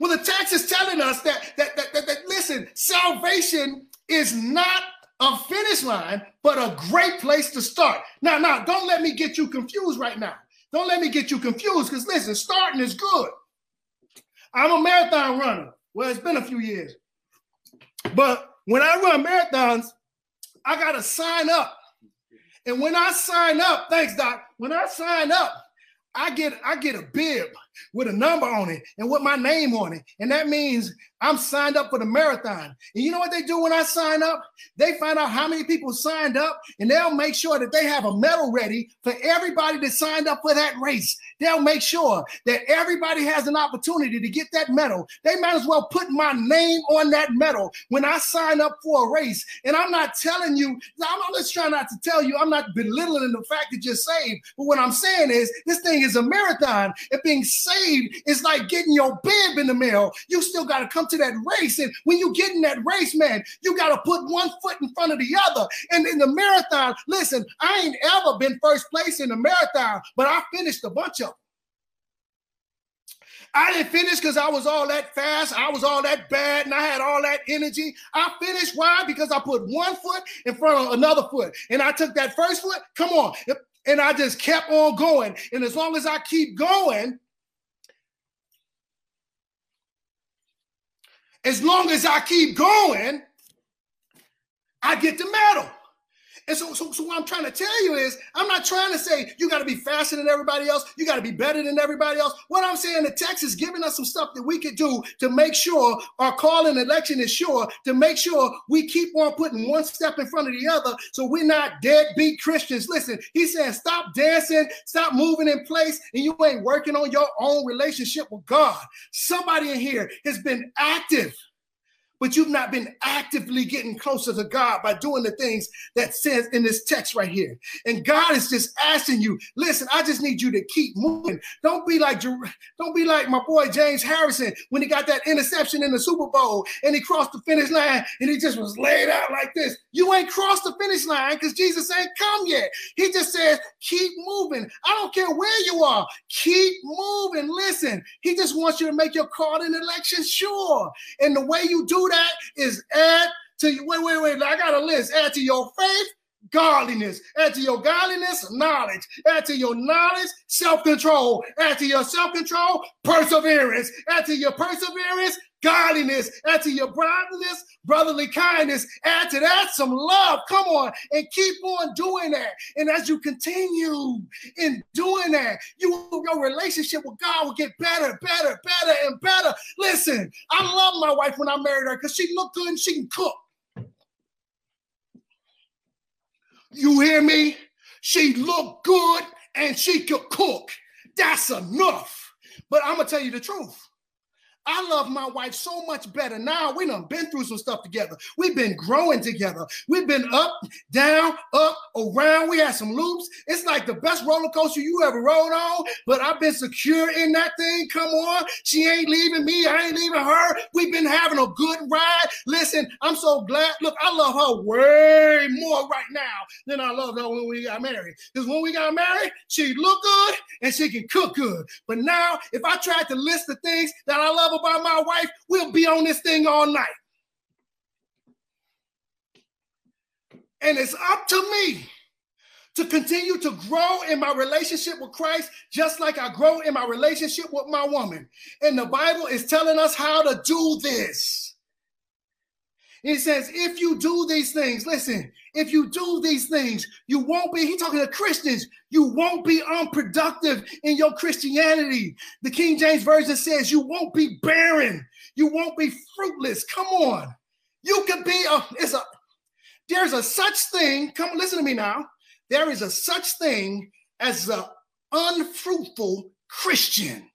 Well, the text is telling us that, that, that, that, that listen, salvation is not a finish line, but a great place to start. Now, now, don't let me get you confused right now. Don't let me get you confused because listen, starting is good. I'm a marathon runner. Well, it's been a few years. But when I run marathons, I got to sign up. And when I sign up, thanks, Doc. When I sign up, I get I get a bib with a number on it and with my name on it. And that means I'm signed up for the marathon. And you know what they do when I sign up? They find out how many people signed up and they'll make sure that they have a medal ready for everybody that signed up for that race. They'll make sure that everybody has an opportunity to get that medal. They might as well put my name on that medal when I sign up for a race. And I'm not telling you, I'm just trying not to tell you, I'm not belittling the fact that you're saved. But what I'm saying is, this thing is a marathon. It being saved is like getting your bib in the mail. You still got to come to that race. And when you get in that race, man, you got to put one foot in front of the other. And in the marathon, listen, I ain't ever been first place in the marathon, but I finished a bunch of them. I didn't finish because I was all that fast. I was all that bad and I had all that energy. I finished. Why? Because I put one foot in front of another foot. And I took that first foot. Come on. And I just kept on going. And as long as I keep going, as long as I keep going, I get the medal. And so, so, so what I'm trying to tell you is, I'm not trying to say you got to be faster than everybody else. You got to be better than everybody else. What I'm saying, the text is giving us some stuff that we could do to make sure our call and election is sure, to make sure we keep on putting one step in front of the other so we're not deadbeat Christians. Listen, he's saying stop dancing, stop moving in place, and you ain't working on your own relationship with God. Somebody in here has been active but you've not been actively getting closer to God by doing the things that says in this text right here. And God is just asking you, listen, I just need you to keep moving. Don't be like don't be like my boy James Harrison when he got that interception in the Super Bowl and he crossed the finish line and he just was laid out like this. You ain't crossed the finish line because Jesus ain't come yet. He just says, keep moving. I don't care where you are. Keep moving. Listen, he just wants you to make your call in election sure. And the way you do that is add to you. Wait, wait, wait. I got a list. Add to your faith, godliness. Add to your godliness, knowledge. Add to your knowledge, self-control. Add to your self-control, perseverance. Add to your perseverance, godliness. Add to your brotherliness, brotherly kindness. Add to that some love. Come on and keep on doing that. And as you continue in doing that, you your relationship with God will get better, better, better, and better. Listen, I love my wife when I married her because she looked good and she can cook. You hear me? She looked good and she could cook. That's enough. But I'm gonna tell you the truth. I love my wife so much better now. We done been through some stuff together. We've been growing together. We've been up, down, up, around. We had some loops. It's like the best roller coaster you ever rode on, but I've been secure in that thing. Come on. She ain't leaving me. I ain't leaving her. We've been having a good ride. Listen, I'm so glad. Look, I love her way more right now than I loved her when we got married. Because when we got married, she looked good and she can cook good. But now, if I tried to list the things that I love about my wife, we'll be on this thing all night. And it's up to me to continue to grow in my relationship with Christ, just like I grow in my relationship with my woman. And the Bible is telling us how to do this. It says, if you do these things, listen, if you do these things, you won't be, he talking to Christians, you won't be unproductive in your Christianity. The King James Version says you won't be barren, you won't be fruitless. Come on. You could be a, it's a, there's a such thing, come listen to me now. There is a such thing as an unfruitful Christian.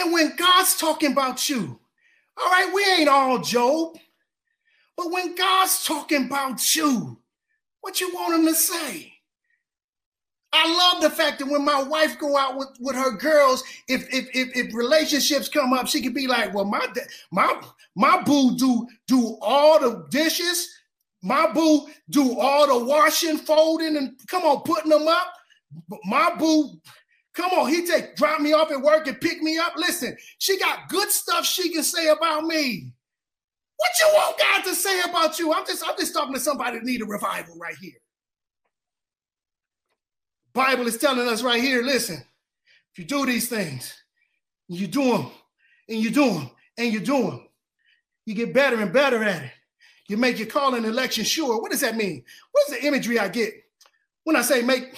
And when God's talking about you, all right, we ain't all Job, but when God's talking about you, what you want him to say? I love the fact that when my wife go out with, with her girls, if, if if if relationships come up, she could be like, "Well, my my my boo do do all the dishes, my boo do all the washing, folding, and come on, putting them up. My boo Come on, he take drop me off at work and pick me up. Listen, she got good stuff she can say about me. What you want God to say about you? I'm just I'm just talking to somebody that need a revival right here. Bible is telling us right here, listen, if you do these things, you do them, and you do them, and you do them, you get better and better at it. You make your calling election sure. What does that mean? What's the imagery I get when I say make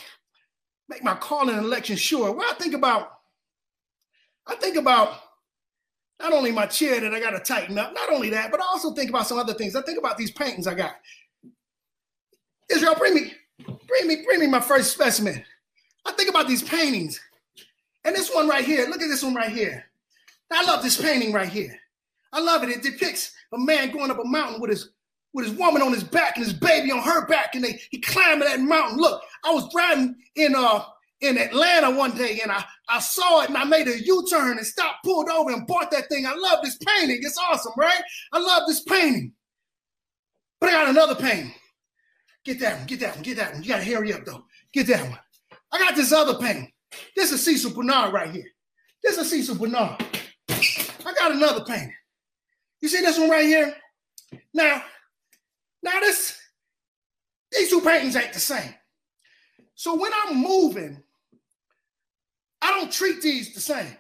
make my calling and election sure. Well, I think about, I think about not only my chair that I got to tighten up, not only that, but I also think about some other things. I think about these paintings I got. Israel, bring me, bring me, bring me my first specimen. I think about these paintings. And this one right here, look at this one right here. I love this painting right here. I love it. It depicts a man going up a mountain with his with his woman on his back and his baby on her back, and they he climbing that mountain. Look, I was driving in uh in Atlanta one day and I, I saw it and I made a U-turn and stopped, pulled over and bought that thing. I love this painting. It's awesome, right? I love this painting. But I got another painting. Get that one, get that one, get that one. You gotta hurry up though. Get that one. I got this other painting. This is Cecil Bernard right here. This is Cecil Bernard. I got another painting. You see this one right here? Now, now this, these two paintings ain't the same. So when I'm moving, I don't treat these the same.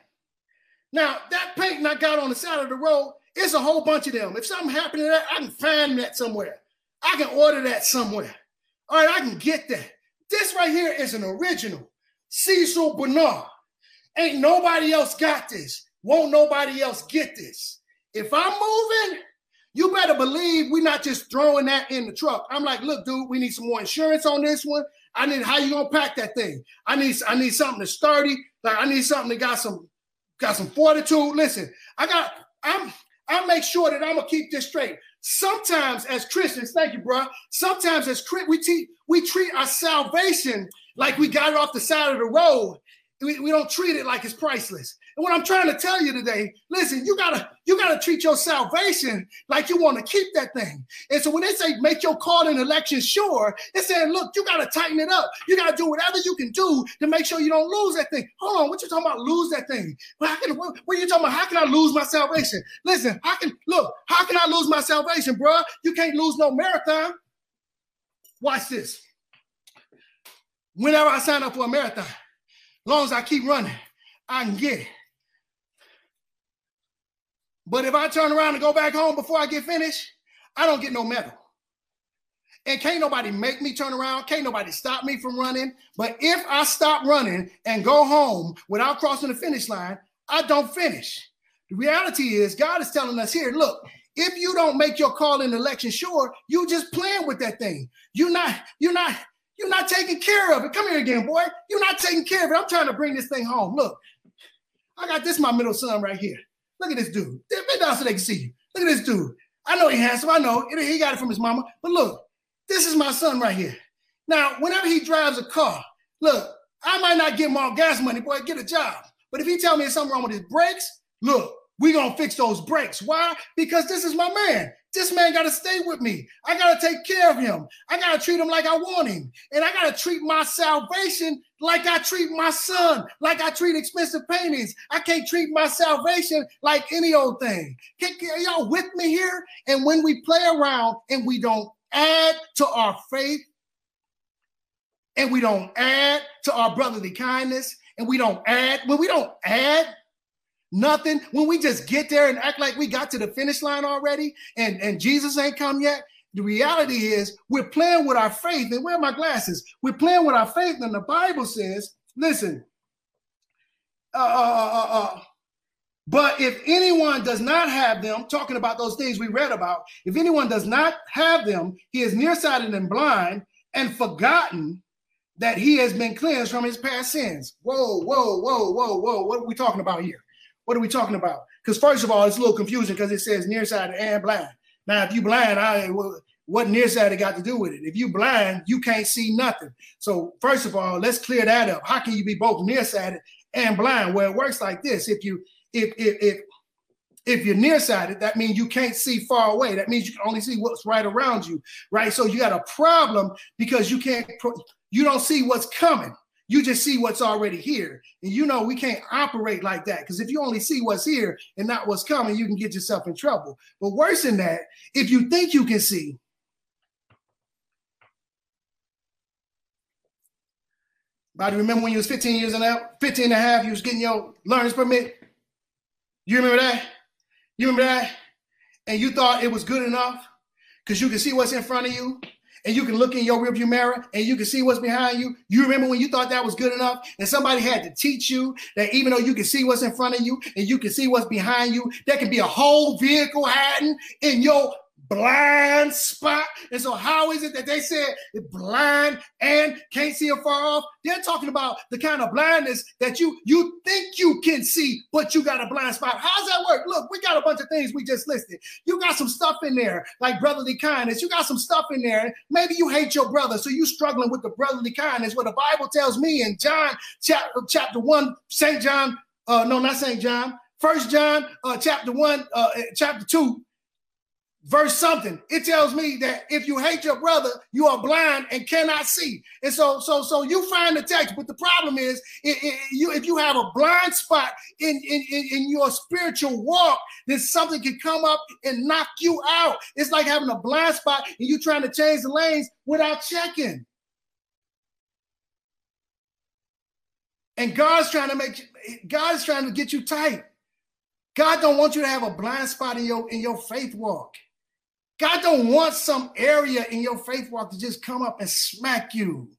Now, that painting I got on the side of the road, it's a whole bunch of them. If something happened to that, I can find that somewhere. I can order that somewhere. All right, I can get that. This right here is an original Cecil Bernard. Ain't nobody else got this. Won't nobody else get this. If I'm moving, you better believe we're not just throwing that in the truck. I'm like, look, dude, we need some more insurance on this one. I need how you gonna pack that thing. I need I need something that's sturdy. Like I need something that got some got some fortitude. Listen, I got I'm I make sure that I'm gonna keep this straight. Sometimes as Christians, thank you, bro. Sometimes as we te- we treat our salvation like we got it off the side of the road. We, we don't treat it like it's priceless. And what I'm trying to tell you today, listen, you gotta you gotta treat your salvation like you want to keep that thing. And so when they say make your call and election sure, it's saying, look, you gotta tighten it up. You gotta do whatever you can do to make sure you don't lose that thing. Hold on, what you talking about? Lose that thing? Well, can what, what are you talking about? How can I lose my salvation? Listen, how can look? How can I lose my salvation, bro? You can't lose no marathon. Watch this. Whenever I sign up for a marathon, long as I keep running, I can get it. But if I turn around and go back home before I get finished, I don't get no medal. And can't nobody make me turn around. Can't nobody stop me from running. But if I stop running and go home without crossing the finish line, I don't finish. The reality is, God is telling us here look, if you don't make your call in election sure, you just playing with that thing. You're not, you're not, you're not taking care of it. Come here again, boy. You're not taking care of it. I'm trying to bring this thing home. Look, I got this, my middle son right here. Look at this dude. Bend down so they can see you. Look at this dude. I know he handsome. I know he got it from his mama. But look, this is my son right here. Now, whenever he drives a car, look, I might not give him all gas money, boy, get a job. But if he tell me there's something wrong with his brakes, look, we gonna fix those brakes. Why? Because this is my man. This man got to stay with me. I got to take care of him. I got to treat him like I want him. And I got to treat my salvation like I treat my son, like I treat expensive paintings. I can't treat my salvation like any old thing. Can, can, y'all with me here? And when we play around and we don't add to our faith, and we don't add to our brotherly kindness, and we don't add, when we don't add nothing. When we just get there and act like we got to the finish line already and, and Jesus ain't come yet, the reality is we're playing with our faith. And where are my glasses? We're playing with our faith. And the Bible says, listen, uh, uh, uh, uh, but if anyone does not have them, talking about those things we read about, if anyone does not have them, he is nearsighted and blind and forgotten that he has been cleansed from his past sins. Whoa, whoa, whoa, whoa, whoa. What are we talking about here? What are we talking about? Because first of all, it's a little confusing because it says nearsighted and blind. Now, if you blind, I what nearsighted got to do with it? If you blind, you can't see nothing. So first of all, let's clear that up. How can you be both nearsighted and blind? Well, it works like this: if you if if if if you're nearsighted, that means you can't see far away. That means you can only see what's right around you, right? So you got a problem because you can't you don't see what's coming. You just see what's already here. And you know, we can't operate like that because if you only see what's here and not what's coming, you can get yourself in trouble. But worse than that, if you think you can see, Body, remember when you was 15 years and out, 15 and a half, you was getting your learner's permit? You remember that? You remember that? And you thought it was good enough because you can see what's in front of you and you can look in your rearview mirror and you can see what's behind you. You remember when you thought that was good enough and somebody had to teach you that even though you can see what's in front of you and you can see what's behind you, there can be a whole vehicle hiding in your blind spot. And so, how is it that they said blind and can't see afar off? They're talking about the kind of blindness that you you think you can see, but you got a blind spot. How's that work? Look, we got a bunch of things we just listed. You got some stuff in there like brotherly kindness. You got some stuff in there. Maybe you hate your brother, so you struggling with the brotherly kindness. What the Bible tells me in John chapter chapter one, Saint John. Uh, no, not Saint John. First John, uh, chapter one, uh, chapter two verse something. It tells me that if you hate your brother you are blind and cannot see. And so so so you find the text but the problem is it, it, you if you have a blind spot in, in in your spiritual walk then something can come up and knock you out. It's like having a blind spot and you trying to change the lanes without checking. And god's trying to make god's trying to get you tight. God don't want you to have a blind spot in your in your faith walk God don't want some area in your faith walk to just come up and smack you.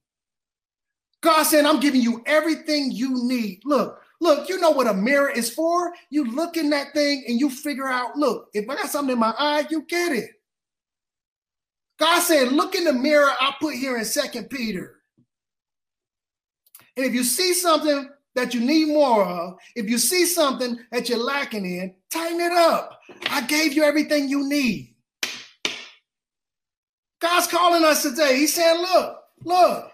God said, I'm giving you everything you need. Look, look, you know what a mirror is for? You look in that thing and you figure out, look, if I got something in my eye, you get it. God said, look in the mirror I put here in Second Peter. And if you see something that you need more of, if you see something that you're lacking in, tighten it up. I gave you everything you need. God's calling us today. He's saying, look, look,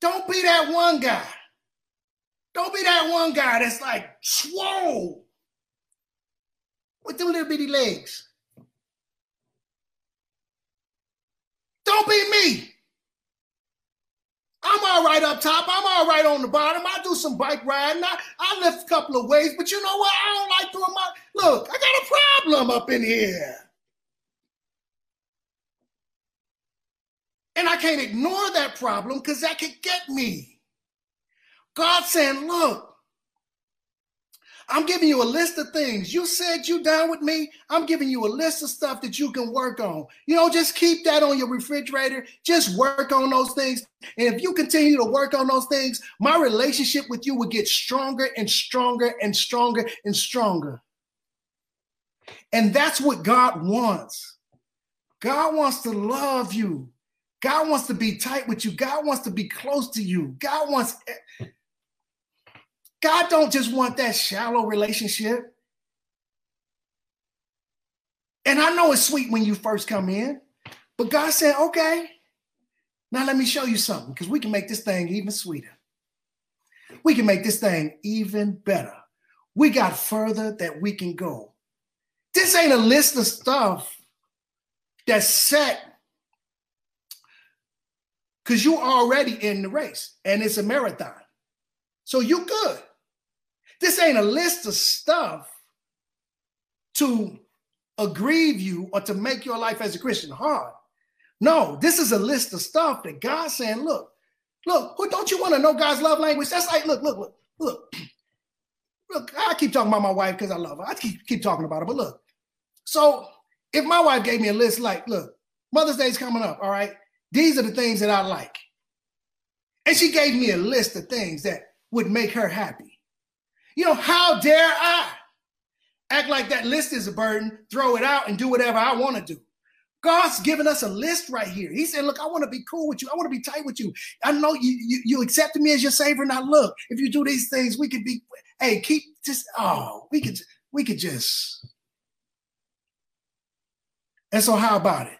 don't be that one guy. Don't be that one guy that's like swole with them little bitty legs. Don't be me. I'm all right up top. I'm all right on the bottom. I do some bike riding. I, I lift a couple of weights, but you know what? I don't like doing my look. I got a problem up in here. And I can't ignore that problem because that could get me. God saying, look, I'm giving you a list of things. You said you down with me. I'm giving you a list of stuff that you can work on. You know, just keep that on your refrigerator. Just work on those things. And if you continue to work on those things, my relationship with you will get stronger and stronger and stronger and stronger. And that's what God wants. God wants to love you. God wants to be tight with you. God wants to be close to you. God wants God don't just want that shallow relationship. And I know it's sweet when you first come in, but God said, okay, now let me show you something because we can make this thing even sweeter. We can make this thing even better. We got further that we can go. This ain't a list of stuff that's set because you're already in the race and it's a marathon. So you good. This ain't a list of stuff to aggrieve you or to make your life as a Christian hard. No, this is a list of stuff that God's saying, look, look, who don't you want to know God's love language? That's like, look, look, look, look. *clears throat* Look, I keep talking about my wife because I love her. I keep, keep talking about her, but look. So if my wife gave me a list like, look, Mother's Day's coming up, all right? These are the things that I like. And she gave me a list of things that would make her happy. You know, how dare I act like that list is a burden, throw it out, and do whatever I want to do? God's given us a list right here. He said, Look, I want to be cool with you. I want to be tight with you. I know you, you, you accepted me as your savior. Now, look, if you do these things, we could be, hey, keep just, oh, we could, we could just. And so, how about it?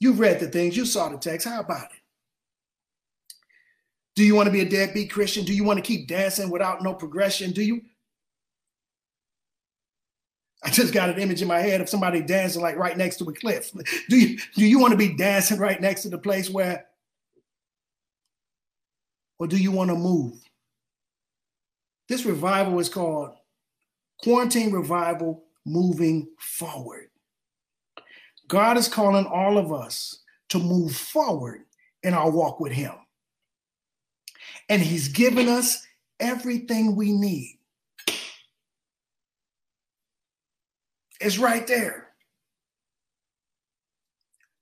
You've read the things, you saw the text. How about it? Do you want to be a deadbeat Christian? Do you want to keep dancing without no progression? Do you? I just got an image in my head of somebody dancing like right next to a cliff. Do you do you want to be dancing right next to the place where or do you want to move? This revival is called Quarantine Revival Moving Forward. God is calling all of us to move forward in our walk with Him. And He's given us everything we need. It's right there.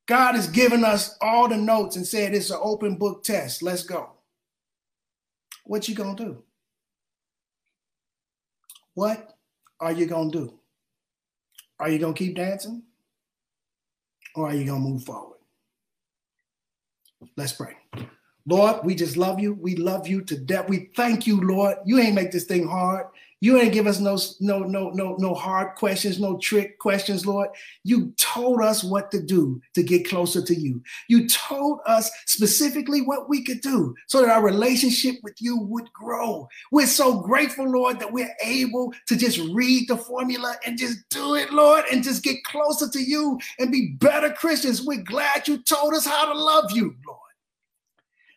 God has given us all the notes and said it's an open book test. Let's go. What you gonna do? What are you gonna do? Are you gonna keep dancing? Or are you gonna move forward? Let's pray. Lord, we just love you. We love you to death. We thank you, Lord. You ain't make this thing hard. You ain't give us no, no, no, no, no hard questions, no trick questions, Lord. You told us what to do to get closer to you. You told us specifically what we could do so that our relationship with you would grow. We're so grateful, Lord, that we're able to just read the formula and just do it, Lord, and just get closer to you and be better Christians. We're glad you told us how to love you, Lord.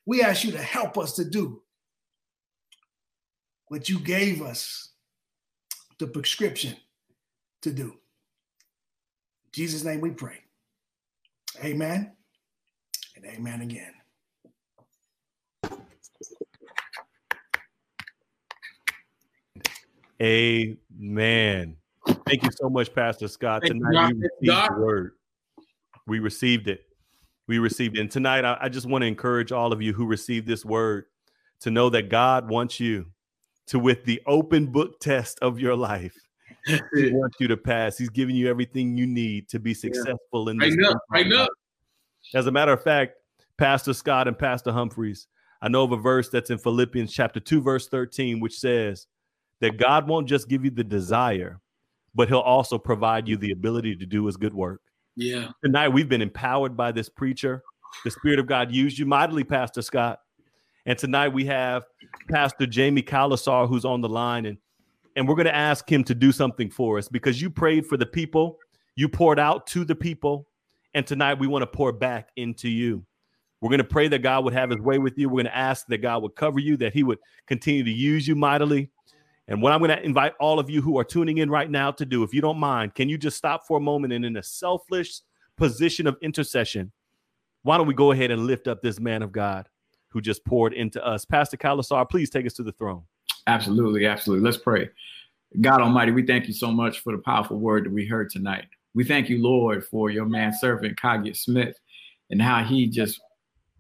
We ask you to help us to do what you gave us the prescription to do. In Jesus' name we pray. Amen and amen again. Amen. Thank you so much, Pastor Scott. Thank you, Tonight we received God. the word. We received it. We received it. And tonight, I, I just want to encourage all of you who received this word to know that God wants you to, with the open book test of your life, *laughs* He wants you to pass. He's giving you everything you need to be successful in this. Right thing right life. As a matter of fact, Pastor Scott and Pastor Humphreys, I know of a verse that's in Philippians chapter 2, verse 13, which says that God won't just give you the desire, but he'll also provide you the ability to do his good work. Yeah. Tonight, we've been empowered by this preacher. The Spirit of God used you mightily, Pastor Scott. And tonight we have Pastor Jamie Kalasar who's on the line and and we're going to ask him to do something for us because you prayed for the people, you poured out to the people, and tonight we want to pour back into you. We're going to pray that God would have his way with you. We're going to ask that God would cover you, that he would continue to use you mightily. And what I'm going to invite all of you who are tuning in right now to do, if you don't mind, can you just stop for a moment and in a selfless position of intercession, why don't we go ahead and lift up this man of God who just poured into us? Pastor Kalasar, please take us to the throne. Absolutely, absolutely. Let's pray. God Almighty, we thank you so much for the powerful word that we heard tonight. We thank you, Lord, for your man servant, Coggett Smith, and how he just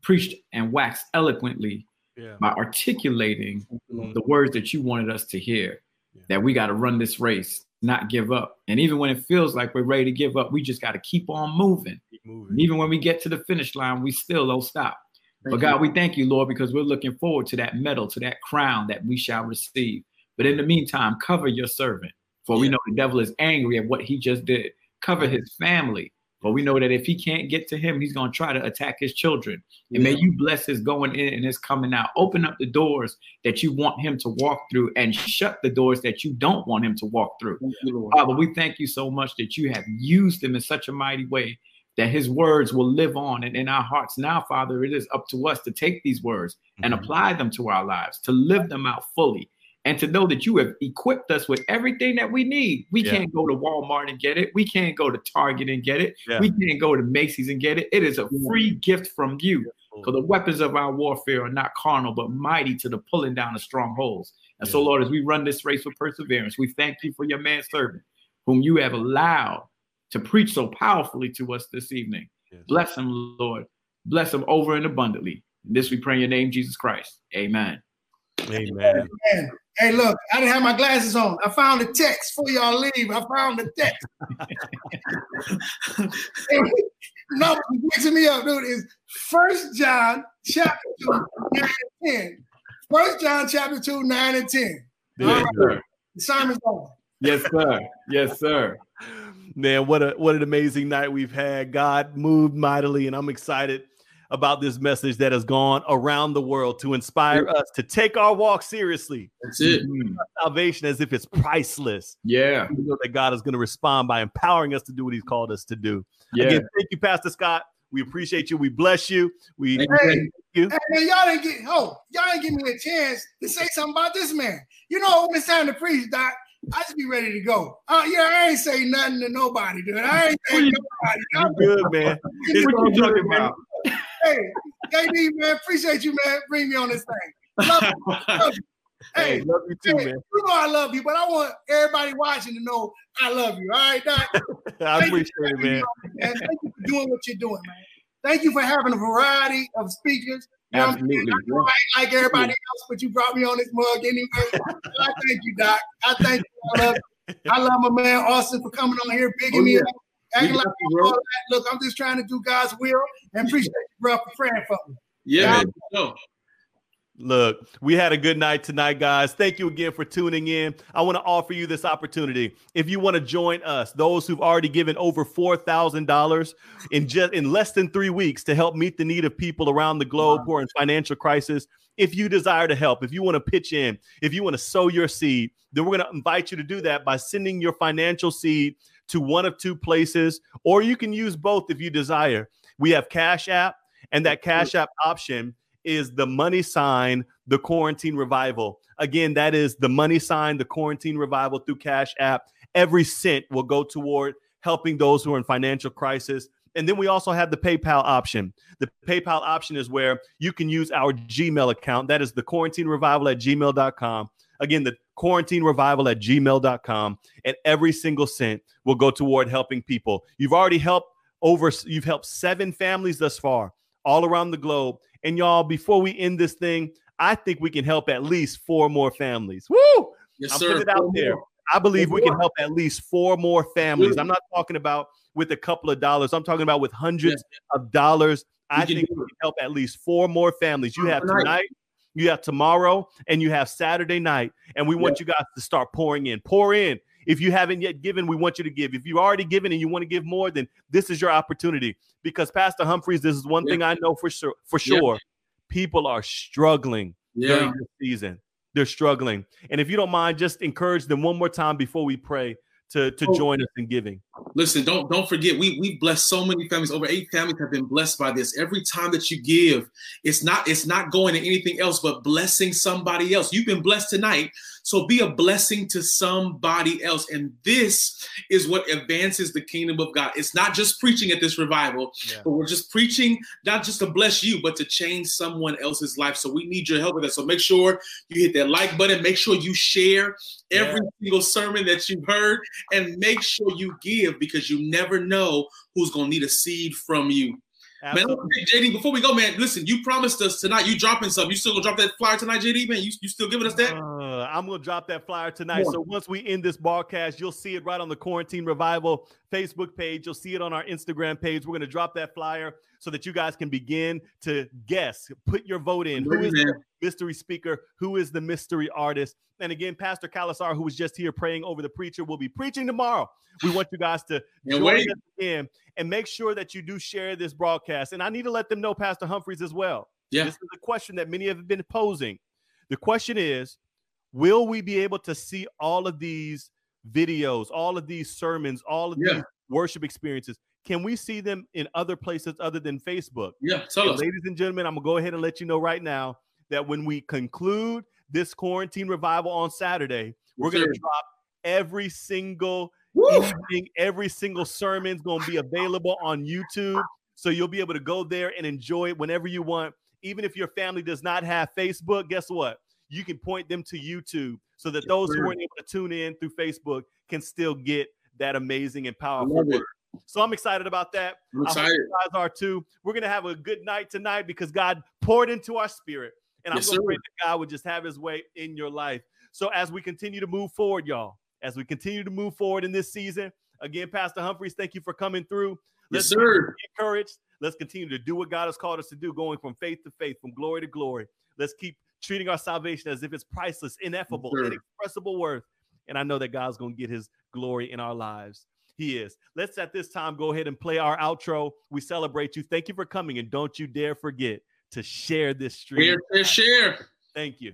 preached and waxed eloquently yeah. by articulating the words that you wanted us to hear. Yeah. That we got to run this race, not give up. And even when it feels like we're ready to give up, we just got to keep on moving. Keep moving. Even when we get to the finish line, we still don't stop. Thank but God, you. we thank you, Lord, because we're looking forward to that medal, to that crown that we shall receive. But in the meantime, cover your servant, for yeah. we know the devil is angry at what he just did. Cover his family, for we know that if he can't get to him, he's going to try to attack his children. And may you bless his going in and his coming out. Open up the doors that you want him to walk through and shut the doors that you don't want him to walk through. You, Father, we thank you so much that you have used him in such a mighty way that his words will live on and in our hearts. Now, Father, it is up to us to take these words and mm-hmm. apply them to our lives, to live them out fully, and to know that you have equipped us with everything that we need. We yeah. can't go to Walmart and get it. We can't go to Target and get it. Yeah. We can't go to Macy's and get it. It is a free gift from you. For the weapons of our warfare are not carnal, but mighty to the pulling down of strongholds. And yeah. so, Lord, as we run this race with perseverance, we thank you for your man servant, whom you have allowed to preach so powerfully to us this evening. Yes. Bless him, Lord. Bless him over and abundantly. In this we pray in your name, Jesus Christ. Amen. Amen. Amen. Hey, look, I didn't have my glasses on. I found a text for y'all leave. I found the text. *laughs* no, what's mixing me up, dude, is First John chapter 2, 9 and 10. First John chapter 2, 9 and 10. Yes, right. The sermon's over. Yes, sir. Yes, sir. Man, what a what an amazing night we've had. God moved mightily, and I'm excited about this message that has gone around the world to inspire us to take our walk seriously. That's it. Mm-hmm. Salvation as if it's priceless. Yeah. We know that God is going to respond by empowering us to do what He's called us to do. Yeah. Again, thank you, Pastor Scott. We appreciate you. We bless you. We hey, thank you. Hey, man, y'all didn't get oh, y'all didn't give me a chance to say something about this man. You know, when it's time to preach, Doc, I just be ready to go. Oh yeah, I ain't say nothing to nobody, dude. I ain't *laughs* saying nobody. I'm good, man. It's what you talking about? Hey, KD, man, appreciate you, man. Bring me on this thing. Love you. Love you. *laughs* Hey, hey, love you too, hey, man. You know I love you, but I want everybody watching to know I love you. All right, Doc? *laughs* I appreciate it, man. And thank you for doing what you're doing, man. Thank you for having a variety of speakers. You um, know Absolutely. I, like everybody else, but you brought me on this mug anyway. *laughs* I thank you, Doc. I thank you. I love, I love my man Austin for coming on here, bigging oh, yeah. me up. Acting like all that. Look, I'm just trying to do God's will and appreciate you, bro, for praying for me. Yeah, man. No. Look, we had a good night tonight, guys. Thank you again for tuning in. I want to offer you this opportunity. If you want to join us, those who've already given over four thousand dollars in just in less than three weeks to help meet the need of people around the globe who are in financial crisis. If you desire to help, if you want to pitch in, if you want to sow your seed, then we're going to invite you to do that by sending your financial seed to one of two places, or you can use both if you desire. We have Cash App, and that Cash App option is the money sign, the quarantine revival. Again, that is the money sign, the quarantine revival through Cash App. Every cent will go toward helping those who are in financial crisis. And then we also have the PayPal option. The PayPal option is where you can use our Gmail account. That is the quarantine revival at gmail.com. Again, the quarantine revival at gmail.com. And every single cent will go toward helping people. You've already helped over, you've helped seven families thus far all around the globe. And y'all, before we end this thing, I think we can help at least four more families. Woo! Yes, I'm sir. putting it out there. I believe we can help at least four more families. I'm not talking about with a couple of dollars. I'm talking about with hundreds of dollars. I think we can help at least four more families. You have tonight, you have tomorrow, and you have Saturday night. And we want you guys to start pouring in. Pour in. If you haven't yet given, we want you to give. If you've already given and you want to give more, then this is your opportunity. Because Pastor Humphreys, this is one thing I know for sure. For sure, people are struggling Yeah. during this season. They're struggling. And if you don't mind, just encourage them one more time before we pray to, to Oh. join us in giving. Listen, don't don't forget, we we blessed so many families. Over eight families have been blessed by this. Every time that you give, it's not it's not going to anything else but blessing somebody else. You've been blessed tonight, so be a blessing to somebody else. And this is what advances the kingdom of God. It's not just preaching at this revival, Yeah. but we're just preaching not just to bless you, but to change someone else's life. So we need your help with that. So make sure you hit that like button. Make sure you share every single sermon that you've heard and make sure you give because you never know who's going to need a seed from you. Man, JD, before we go, man, listen, you promised us tonight you dropping something. You still gonna drop that flyer tonight, JD, man? You, you still giving us that? Uh, I'm gonna drop that flyer tonight. So once we end this broadcast, you'll see it right on the Quarantine Revival Facebook page. You'll see it on our Instagram page. We're gonna drop that flyer so that you guys can begin to guess, put your vote in. Who is the mystery speaker? Who is the mystery artist? And again, Pastor Kalasar, who was just here praying over the preacher, will be preaching tomorrow. We want you guys to *laughs* Can't join wait. us in and make sure that you do share this broadcast. And I need to let them know, Pastor Humphreys, as well. Yeah. This is a question that many have been posing. The question is Will we be able to see all of these videos, all of these sermons, all of Yeah. these worship experiences? Can we see them in other places other than Facebook? Yeah, tell And us. ladies and gentlemen, I'm gonna go ahead and let you know right now that when we conclude this quarantine revival on Saturday, we're gonna drop every single evening, every single sermon is gonna be available on YouTube. So you'll be able to go there and enjoy it whenever you want. Even if your family does not have Facebook, guess what? You can point them to YouTube so that those who weren't able to tune in through Facebook can still get that amazing and powerful word. So I'm excited about that. I'm I excited. you guys are too. We're gonna have a good night tonight because God poured into our spirit, and I'm gonna sir. pray that God would just have His way in your life. So as we continue to move forward, y'all, as we continue to move forward in this season, again, Pastor Humphreys, thank you for coming through. Yes, Let's sir. be encouraged. Let's continue to do what God has called us to do, going from faith to faith, from glory to glory. Let's keep treating our salvation as if it's priceless, ineffable, sir. inexpressible worth. And I know that God's going to get his glory in our lives. He is. Let's at this time go ahead and play our outro. We celebrate you. Thank you for coming. And don't you dare forget to share this stream. Share, share, share. Thank you.